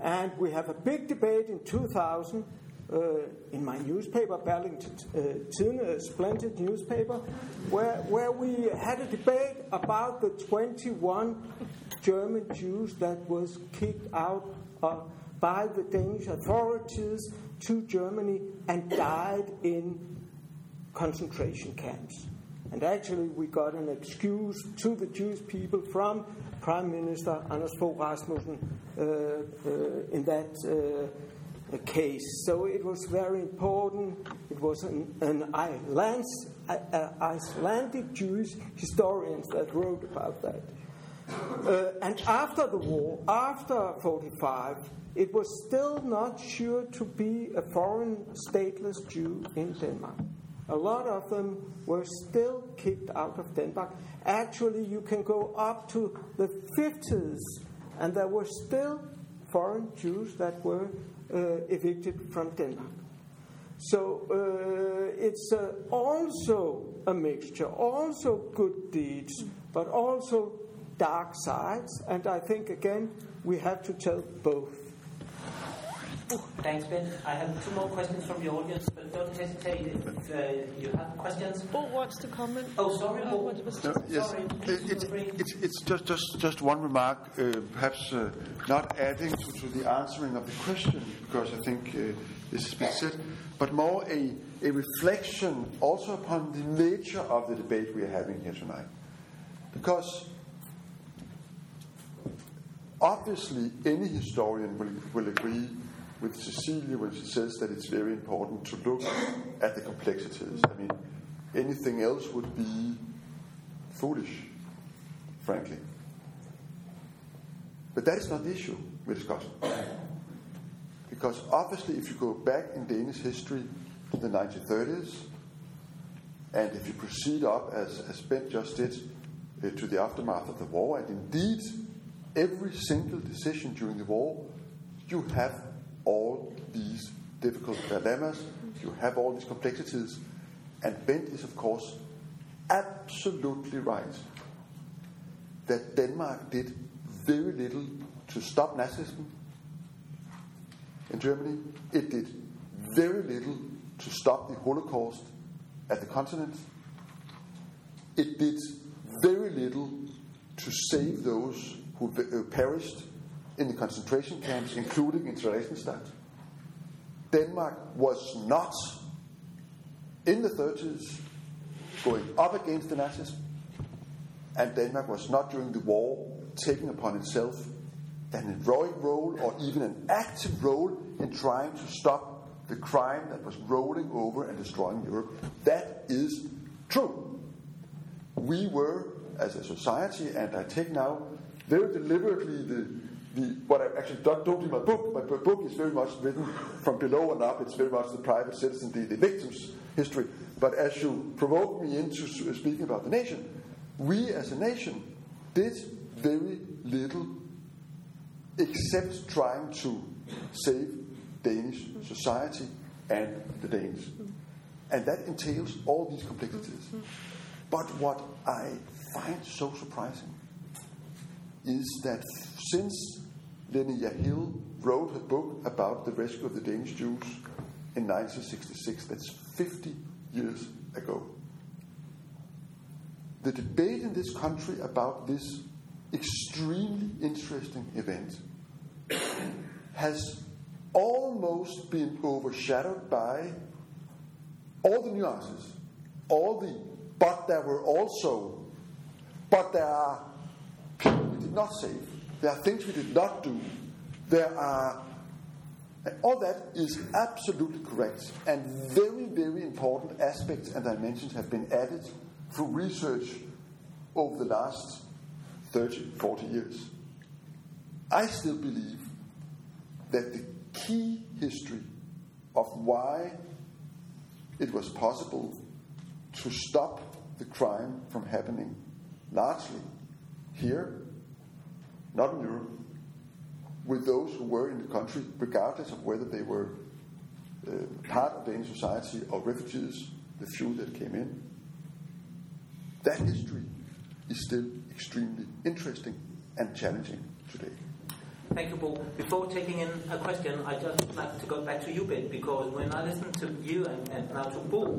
And we have a big debate in 2000 uh, in my newspaper, Berlingske uh, splendid newspaper, where, where we had a debate about the 21 German Jews that was kicked out uh, by the Danish authorities to Germany and died in concentration camps. And actually, we got an excuse to the Jewish people from Prime Minister Anders Fogh Rasmussen uh, uh, in that uh, case. So it was very important. It was an, an uh, Icelandic Jewish historians that wrote about that. Uh, and after the war, after 45, it was still not sure to be a foreign stateless Jew in Denmark. A lot of them were still kicked out of Denmark. Actually, you can go up to the 50s, and there were still foreign Jews that were evicted from Denmark. So uh, it's uh, also a mixture, also good deeds, but also dark sides. And I think, again, we have to tell both. Thanks, Ben. I have two more questions from the audience, but don't hesitate if uh, you have questions. Who wants to comment? Oh, sorry. Oh, what was no, yes, sorry. It, it, it's, it's just, just, just one remark, uh, perhaps uh, not adding to, to, the answering of the question, because I think uh, this has been said, but more a, a reflection also upon the nature of the debate we are having here tonight. Because obviously, any historian will, will agree with Cecilia when she says that it's very important to look at the complexities. I mean, anything else would be foolish, frankly. But that is not the issue we're discussing. Because obviously, if you go back in Danish history to the 1930s, and if you proceed up, as, as Ben just did, uh, to the aftermath of the war, and indeed every single decision during the war, you have all these difficult dilemmas, you have all these complexities. And Bent is, of course, absolutely right that Denmark did very little to stop Nazism in Germany. It did very little to stop the Holocaust at the continent. It did very little to save those who uh, perished in the concentration camps, including in Theresienstadt. Denmark was not in the 30s going up against the Nazis, and Denmark was not during the war taking upon itself an heroic role or even an active role in trying to stop the crime that was rolling over and destroying Europe. That is true. We were, as a society, and I take now very deliberately the the, what I actually don't, don't in my book. My book is very much written from below and up. It's very much the private citizen, the, the victim's history. But as you provoke me into uh, speaking about the nation, we as a nation did very little except trying to save Danish society and the Danes. And that entails all these complexities. But what I find so surprising is that since Leni Yahil wrote her book about the rescue of the Danish Jews in 1966. That's 50 years ago. The debate in this country about this extremely interesting event has almost been overshadowed by all the nuances, all the, but there were also, but there are people we did not save there are things we did not do. There are. All that is absolutely correct. And very, very important aspects and dimensions have been added through research over the last 30, 40 years. I still believe that the key history of why it was possible to stop the crime from happening largely here not in Europe, with those who were in the country, regardless of whether they were uh, part of Danish society or refugees, the few that came in. That history is still extremely interesting and challenging today. Thank you, Paul. Before taking in a question, I just like to go back to you, Ben, because when I listen to you and, and now to Bo,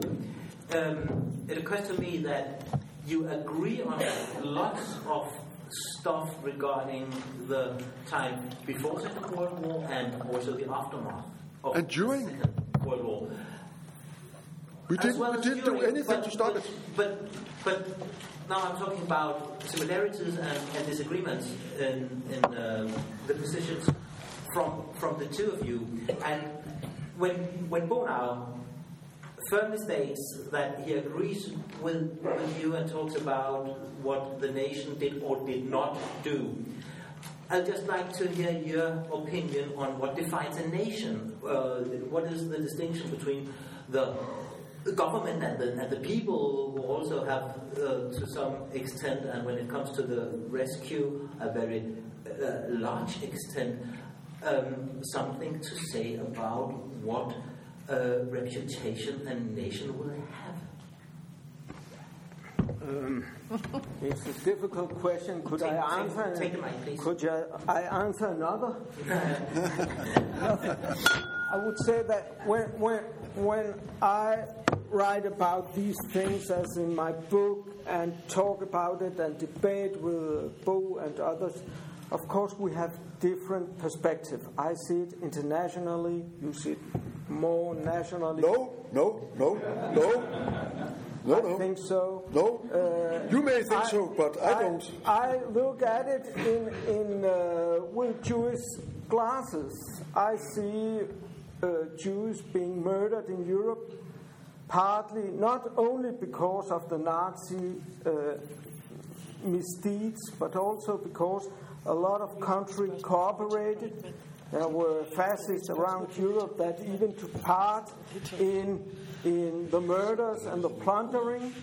um, it occurs to me that you agree on lots of stuff regarding the time before the Second World War and also the aftermath of And during? the Second World War. We didn't, well we didn't do anything but- to stop but, it. But, but now I'm talking about similarities and, and disagreements in, in uh, the positions from from the two of you. And when when Bonau firmly states that he agrees with, with you and talks about what the nation did or did not do. I'd just like to hear your opinion on what defines a nation. Uh, what is the distinction between the government and the, and the people who also have, uh, to some extent, and when it comes to the rescue, a very uh, large extent, um, something to say about what uh, reputation a nation will have? Um, it's a difficult question. Could Take- I answer? take mic, please. Could you, I answer another? I would say that when, when, when I write about these things, as in my book, and talk about it and debate with Bo and others, of course we have different perspective. I see it internationally. You see it more nationally. No, no, no, no. No, I no. think so. No. Uh, You may think so, but I don't. I look at it in, in uh, with Jewish glasses. I see uh, Jews being murdered in Europe, partly not only because of the Nazi uh, misdeeds, but also because a lot of countries cooperated. There were fascists around Europe that even took part in, in the murders and the plundering.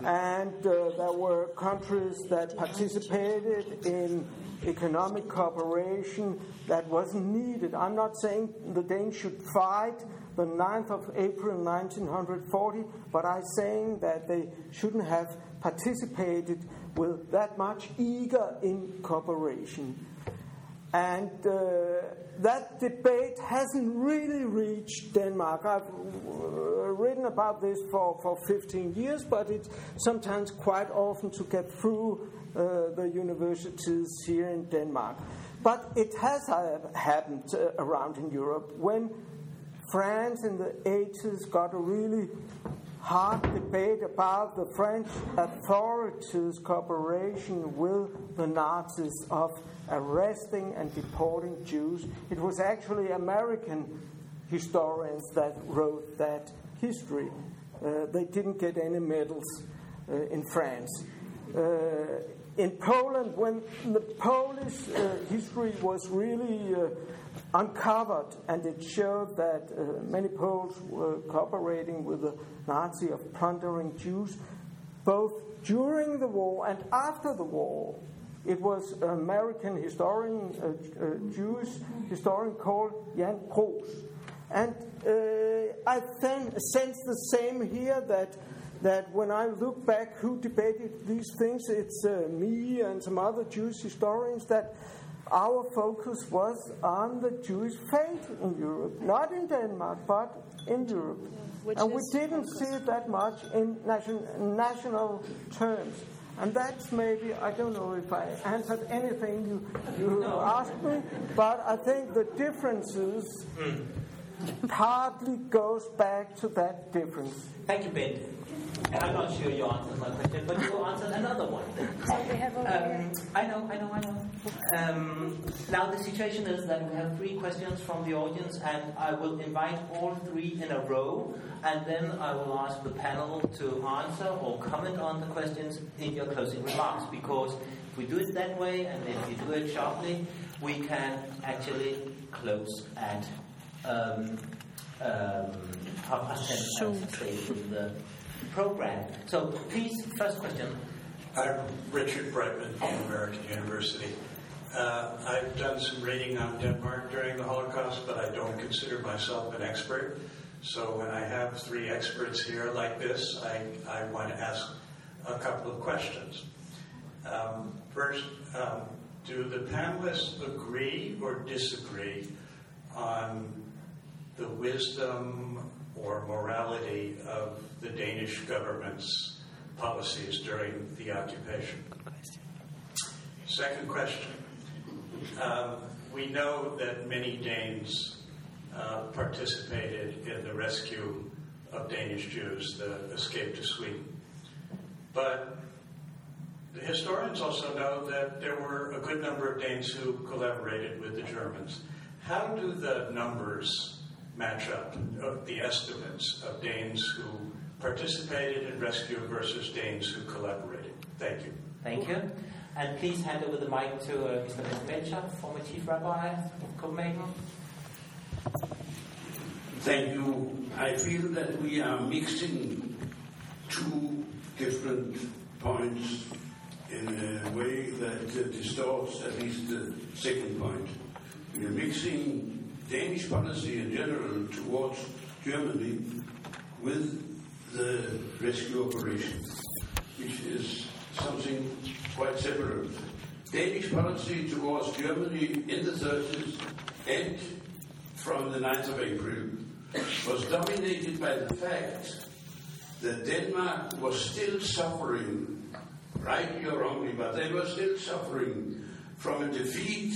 And uh, there were countries that participated in economic cooperation that wasn't needed. I'm not saying the Danes should fight the 9th of April 1940, but I'm saying that they shouldn't have participated with that much eager in cooperation. And uh, that debate hasn't really reached Denmark. I've uh, written about this for, for 15 years, but it's sometimes quite often to get through uh, the universities here in Denmark. But it has uh, happened uh, around in Europe when France in the 80s got a really hard debate about the French authorities' cooperation with the Nazis of arresting and deporting Jews. It was actually American historians that wrote that history. Uh, they didn't get any medals uh, in France. Uh, in Poland, when the Polish uh, history was really uh, uncovered, and it showed that uh, many Poles were cooperating with the Nazi of plundering Jews, both during the war and after the war. It was an American historian, a, a Jewish historian called Jan Gross. And uh, I then sense the same here that that when I look back who debated these things, it's uh, me and some other Jewish historians that our focus was on the Jewish faith in Europe, not in Denmark, but in Europe. which and we didn't focus. see it that much in nation, national terms. And that's maybe, I don't know if I answered anything you, you asked me, but I think the differences hmm. partly goes back to that difference. Thank you, Ben. I'm not sure you answered my question, but you answered another one. So we have over here. Um, I know, I know, I know. Um, now the situation is that we have three questions from the audience, and I will invite all three in a row, and then I will ask the panel to answer or comment on the questions in your closing remarks. Because if we do it that way, and if you do it sharply, we can actually close at um, um, half past ten, as stated in the program. So please, first question. I'm Richard Breitman from American University. Uh, I've done some reading on Denmark during the Holocaust, but I don't consider myself an expert. So when I have three experts here like this, I, I want to ask a couple of questions. Um, first, um, do the panelists agree or disagree on the wisdom or morality of the Danish government's policies during the occupation? Second question. Um, we know that many Danes uh, participated in the rescue of Danish Jews, the escape to Sweden. But the historians also know that there were a good number of Danes who collaborated with the Germans. How do the numbers match up, uh, the estimates of Danes who participated in rescue versus Danes who collaborated? Thank you. Thank you. And please hand over the mic to uh, Mr. Melchior, former chief rabbi of Copenhagen. Thank you. I feel that we are mixing two different points in a way that uh, distorts at least the second point. We are mixing Danish policy in general towards Germany with the rescue operation, which is something quite separate. Danish policy towards Germany in the 30s and from the 9th of April was dominated by the fact that Denmark was still suffering, rightly or wrongly, but they were still suffering from a defeat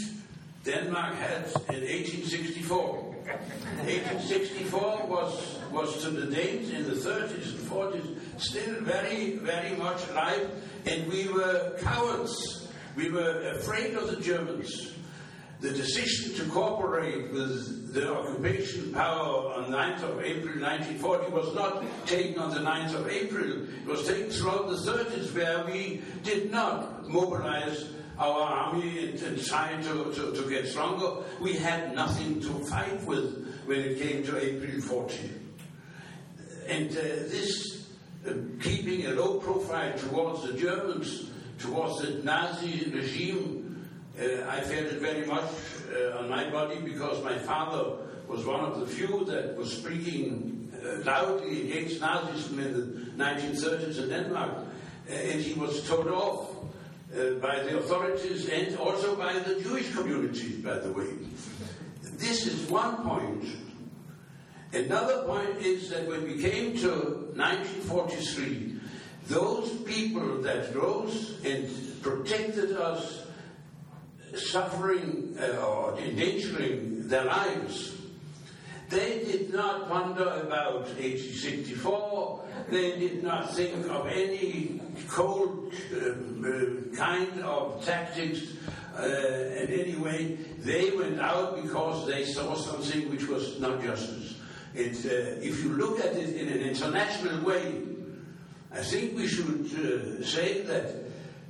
Denmark had in 1864. 1864 was, was to the Danes in the 30s and 40s still very, very much alive, and we were cowards. We were afraid of the Germans. The decision to cooperate with the occupation power on 9th of April 1940 was not taken on the 9th of April. It was taken throughout the 30s where we did not mobilize our army and, and try to, to, to get stronger. We had nothing to fight with when it came to April 40. And uh, this uh, keeping a low profile towards the Germans, towards the Nazi regime, uh, I felt it very much uh, on my body because my father was one of the few that was speaking uh, loudly against Nazism in the 1930s in Denmark, uh, and he was told off uh, by the authorities and also by the Jewish community, by the way. This is one point. Another point is that when we came to 1943, those people that rose and protected us suffering uh, or endangering their lives. They did not wonder about 1864. They did not think of any cold uh, kind of tactics uh, in any way. They went out because they saw something which was not justice. It, uh, if you look at it in an international way, I think we should uh, say that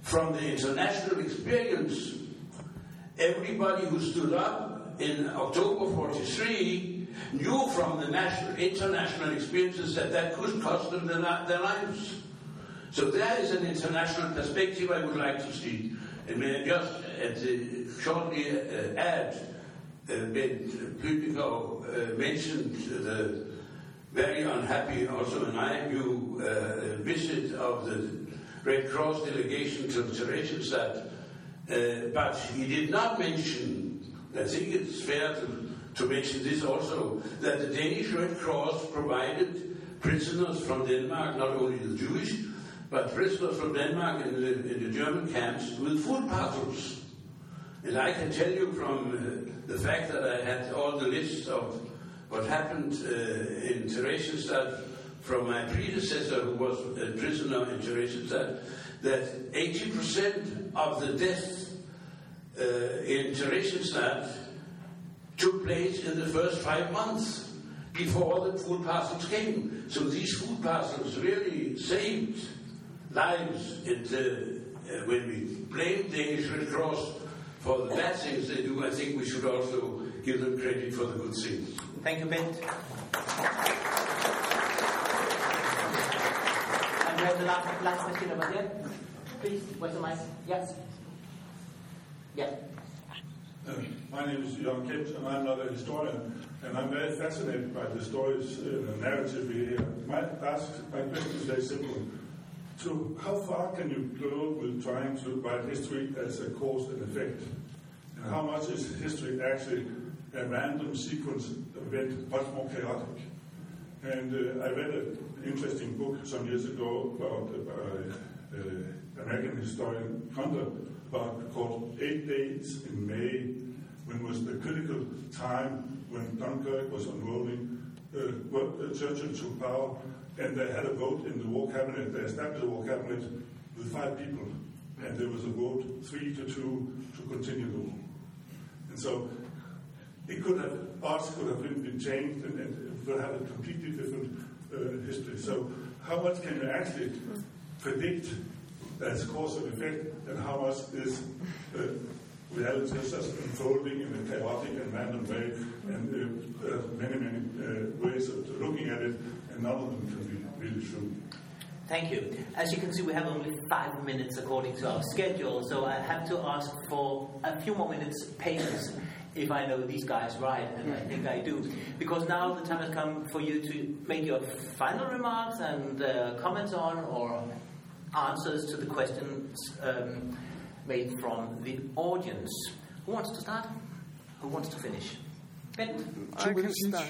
from the international experience, Everybody who stood up in October 43 knew from the national, international experiences that that could cost them their, their lives. So there is an international perspective I would like to see. And may I just uh, shortly uh, add, uh, Blüdnikow uh, mentioned the very unhappy, also my view, uh, visit of the Red Cross delegation to Theresienstadt uh, but he did not mention, I think it's fair to, to mention this also, that the Danish Red Cross provided prisoners from Denmark, not only the Jewish, but prisoners from Denmark in the, in the German camps with food parcels. And I can tell you from uh, the fact that I had all the lists of what happened uh, in Theresienstadt from my predecessor, who was a prisoner in Theresienstadt, that 80% of the deaths uh, in Theresienstadt took place in the first five months before the food parcels came. So these food parcels really saved lives. And uh, when we blame Danish Red Cross for the bad things they do, I think we should also give them credit for the good things. Thank you, Bent. And we have the last, last question over there. Please, where's the mic? Yes. Yeah. My name is Jan Kent, and I'm not a historian, and I'm very fascinated by the stories, uh, the narrative we hear. My, my question is very simple. to how far can you go with trying to write history as a cause and effect? And how much is history actually a random sequence event, much more chaotic? And uh, I read an interesting book some years ago about uh, uh, American historian Hunter about called Eight Days in May, when was the critical time when Dunkirk was unrolling. Uh, well, Churchill took power, and they had a vote in the war cabinet. They established a war cabinet with five people, and there was a vote three to two to continue the war. And so it could have odds could have been, been changed, and, and, it would have a completely different uh, history. So how much can you actually predict as cause and effect, and how much is uh, reality just unfolding in a chaotic and random way, and uh, many, many uh, ways of looking at it, and none of them can be really true. Thank you. As you can see, we have only five minutes according to our schedule, so I have to ask for a few more minutes patience if I know these guys right, and I think I do. Because now the time has come for you to make your final remarks and uh, comments on or answers to the questions um, made from the audience. Who wants to start? Who wants to finish? Ben? I can start.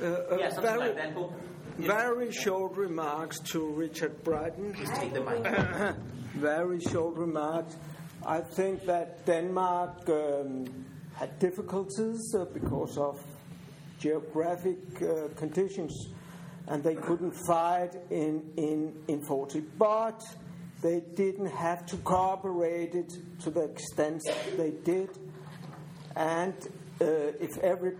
Uh, uh, yeah, something very, like that. Who- very short remarks to Richard Breitman. Please take the mic. very short remarks. I think that Denmark um, had difficulties uh, because of geographic uh, conditions, and they couldn't fight in, in, in 40. But they didn't have to cooperate it to the extent they did. And uh, if every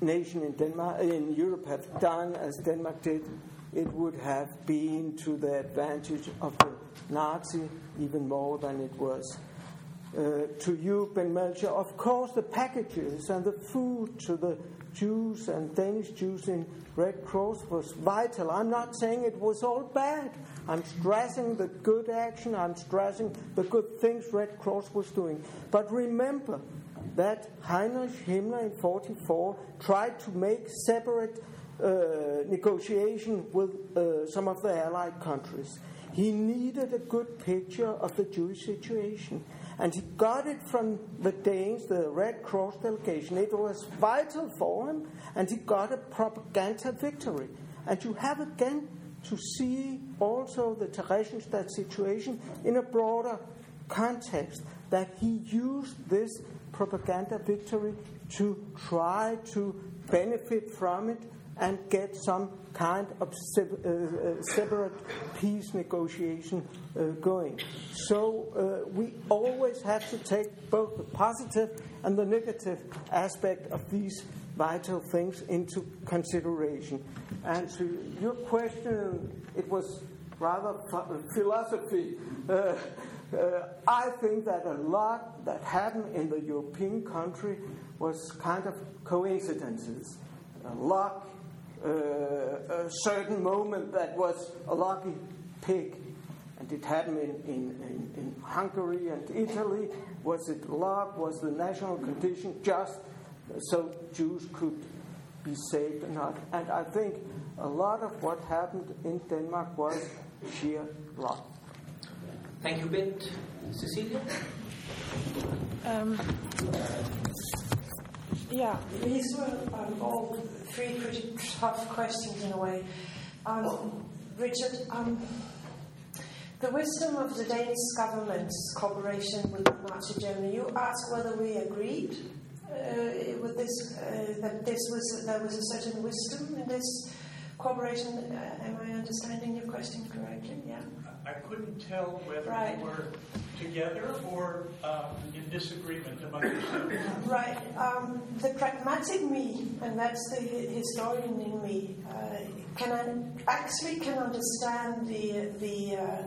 nation in Denmark, in Europe, had done as Denmark did, it would have been to the advantage of the Nazi even more than it was. Uh, to you, Ben Melchior, of course, the packages and the food to the Jews and Danish Jews in Red Cross was vital. I'm not saying it was all bad. I'm stressing the good action, I'm stressing the good things Red Cross was doing. But remember that Heinrich Himmler in 44 tried to make separate uh, negotiation with uh, some of the Allied countries. He needed a good picture of the Jewish situation. And he got it from the Danes, the Red Cross delegation. It was vital for him, and he got a propaganda victory. And you have again to see also the Theresienstadt situation in a broader context, that he used this propaganda victory to try to benefit from it and get some kind of uh, uh, separate peace negotiation uh, going. So we always have to take both the positive and the negative aspect of these vital things into consideration. And to your question, it was rather ph- philosophy. Uh, uh, I think that a lot that happened in the European country was kind of coincidences, uh, luck, a certain moment that was a lucky pig. And it happened in, in, in, in Hungary and Italy. Was it luck? Was the national condition just so Jews could be saved or not? And I think a lot of what happened in Denmark was sheer luck. Thank you, Ben. Cecilia? Um, yeah, these were um, all three pretty tough questions in a way. Um, Richard, um, the wisdom of the Danish government's cooperation with Nazi Germany, you asked whether we agreed uh, with this, uh, that this was, there was a certain wisdom in this cooperation. Uh, am I understanding your question correctly? Yeah. I couldn't tell whether Right. you were together or um, in disagreement among yourselves. Right. Um, the pragmatic me, and that's the historian in me, uh, can actually can understand the the uh,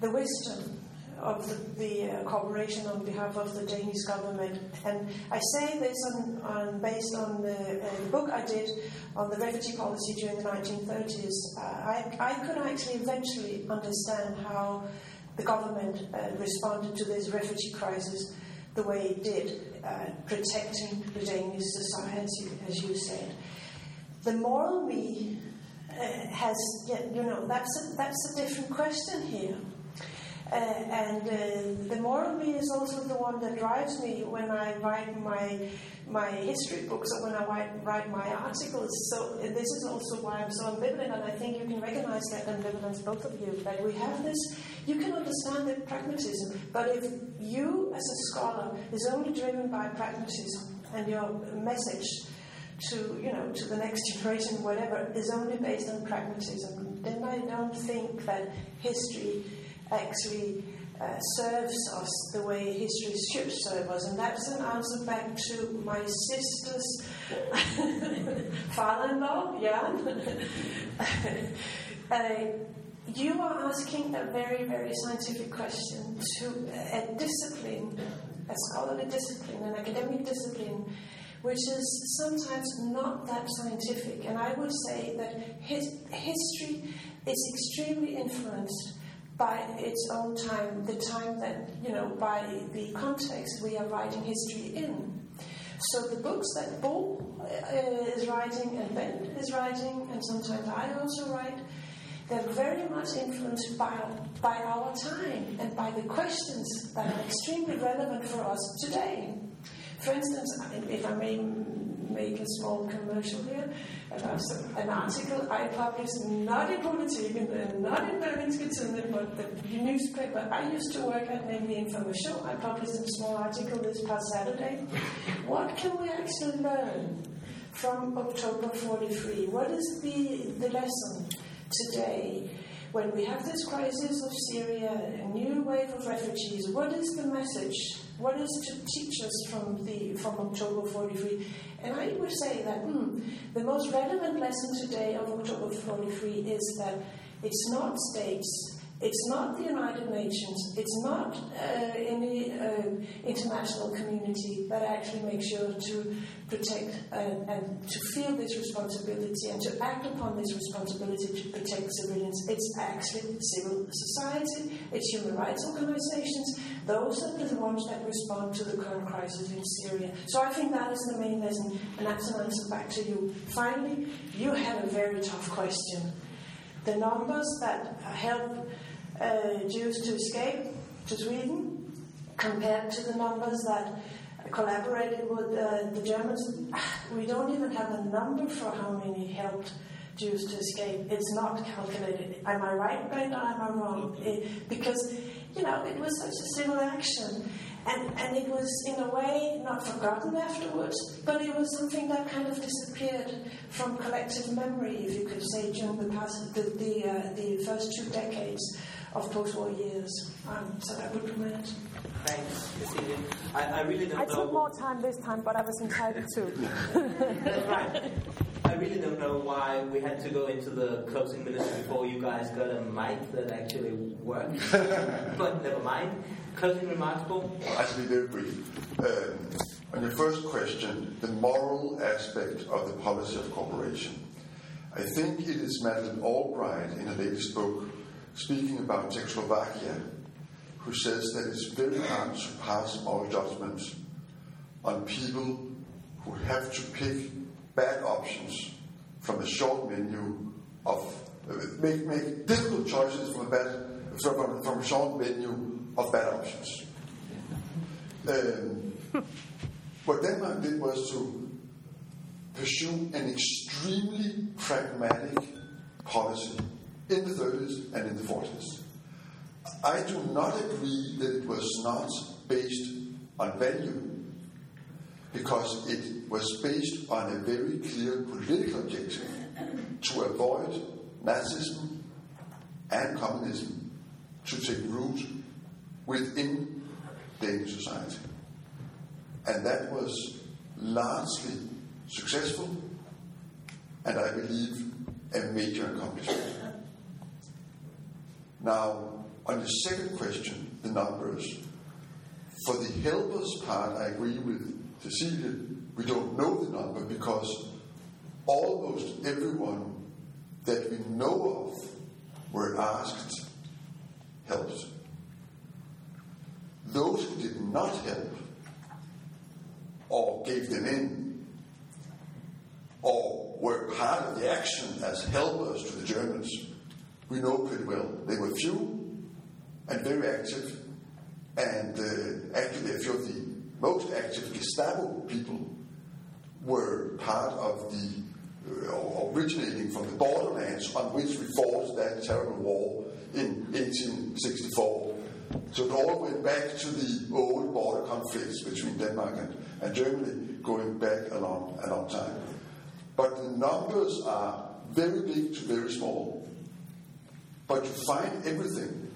the wisdom of the, the uh, cooperation on behalf of the Danish government. And I say this on, on based on the, uh, the book I did on the refugee policy during the 1930s. Uh, I, I could actually eventually understand how government uh, responded to this refugee crisis the way it did, uh, protecting the Danish society, as you said. The moral me uh, has, you know, that's a, that's a different question here. Uh, and uh, the moral me is also the one that drives me when I write my my history books or when I write, write my articles. So uh, this is also why I'm so ambivalent, and I think you can recognize that ambivalence, both of you, that we have this. You can understand the pragmatism, but if you, as a scholar, is only driven by pragmatism and your message to you know to the next generation, whatever, is only based on pragmatism, then I don't think that history actually uh, serves us the way history should serve us. And that's an answer back to my sister's father in law, Jan. uh, you are asking a very, very scientific question to a discipline, a scholarly discipline, an academic discipline, which is sometimes not that scientific. And I would say that his, history is extremely influenced by its own time, the time that, you know, by the context we are writing history in. So the books that Bo uh, is writing and Ben is writing, and sometimes I also write, they're very much influenced by, by our time and by the questions that are extremely relevant for us today. For instance, if I may make a small commercial here about an article I published not in Politiken and not in Berlingske but the newspaper I used to work at, namely Information. I published a small article this past Saturday. What can we actually learn from October 43? What is the, the lesson today? When we have this crisis of Syria, a new wave of refugees, what is the message what is to teach us from the from October 43? And I would say that hmm, the most relevant lesson today of October 43 is that it's not states it's not the United Nations, it's not uh, any uh, international community that actually makes sure to protect and, and, to feel this responsibility and to act upon this responsibility to protect civilians. It's actually civil society, it's human rights organizations. Those are the ones that respond to the current crisis in Syria. So I think that is the main lesson, and that's an answer back to you. Finally, you had a very tough question. The numbers that help uh, Jews to escape to Sweden compared to the numbers that collaborated with uh, the Germans. We don't even have a number for how many helped Jews to escape. It's not calculated. Am I right, Brent, or am I wrong? It, because, you know, it was such a civil action. And, and it was, in a way, not forgotten afterwards, but it was something that kind of disappeared from collective memory, if you could say, during the, past, the, the, uh, the first two decades of post-war years. Um, so that would be my answer. Thanks, Cecilia. I, I really don't I know. took more time this time, but I was entitled to. That's right. I really don't know why we had to go into the closing minutes before you guys got a mic that actually worked. but never mind. Closing remarks, Paul? I'll be very brief. Um, on your first question, the moral aspect of the policy of cooperation. I think it is Madeleine Albright in her latest book speaking about Czechoslovakia, who says that it's very hard to pass moral judgments on people who have to pick bad options from a short menu of uh, make, make difficult choices from a bad from, from a short menu of bad options. Um, what Denmark did was to pursue an extremely pragmatic policy in the 30s and in the 40s. I do not agree that it was not based on value because it was based on a very clear political objective to avoid Nazism and communism to take root within Danish society. And that was largely successful and I believe a major accomplishment. Now, on the second question, the numbers. For the helpers part, I agree with Cecilia. We don't know the number because almost everyone that we know of were asked helped. Those who did not help or gave them in or were part of the action as helpers to the Germans, we know pretty well. They were few and very active, and uh, actually, a few of the most active Gestapo people were part of the uh, originating from the borderlands on which we fought that terrible war in 1864. So it all went back to the old border conflicts between Denmark and, and Germany, going back a long, a long time. But the numbers are very big to very small. But you find everything,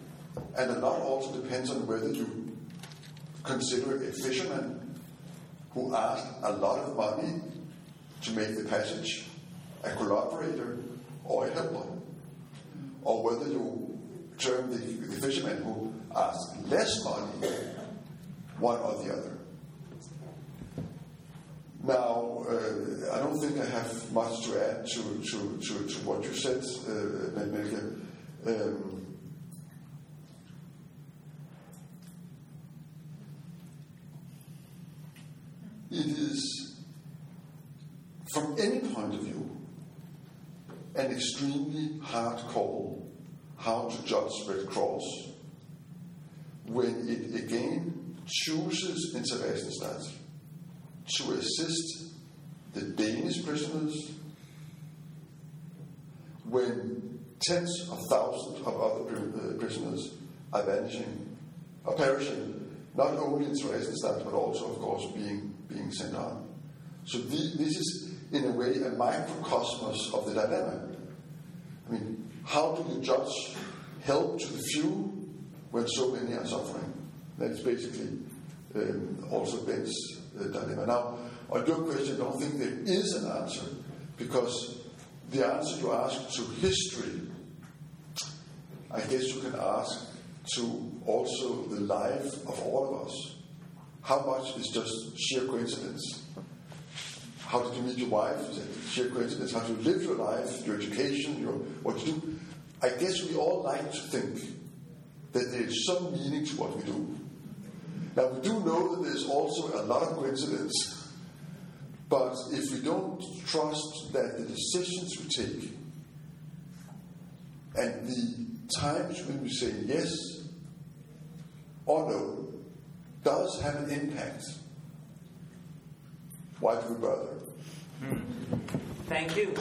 and a lot also depends on whether you consider a fisherman who asked a lot of money to make the passage, a collaborator, or a helper, or whether you term the, the fisherman who asked less money, one or the other. Now, uh, I don't think I have much to add to, to, to, to what you said, uh, Melchior. Um, it is, from any point of view, an extremely hard call how to judge Red Cross when it again chooses in Theresienstadt to assist the Danish prisoners when tens of thousands of other uh, prisoners are vanishing, are perishing, not only in Theresienstadt but also, of course, being, being sent on. So the, this is, in a way, a microcosmos of the dilemma. I mean, how do you judge help to the few when so many are suffering? That's basically um, also Ben's uh, dilemma. Now, on your question, I don't think there is an answer because the answer you ask to history, I guess you can ask to also the life of all of us. How much is just sheer coincidence? How did you meet your wife? Is it sheer coincidence? How do you live your life, your education, your what you do? I guess we all like to think that there is some meaning to what we do. Now we do know that there's also a lot of coincidence but if we don't trust that the decisions we take and the times when we say yes or no does have an impact, why do we bother? Hmm. Thank you.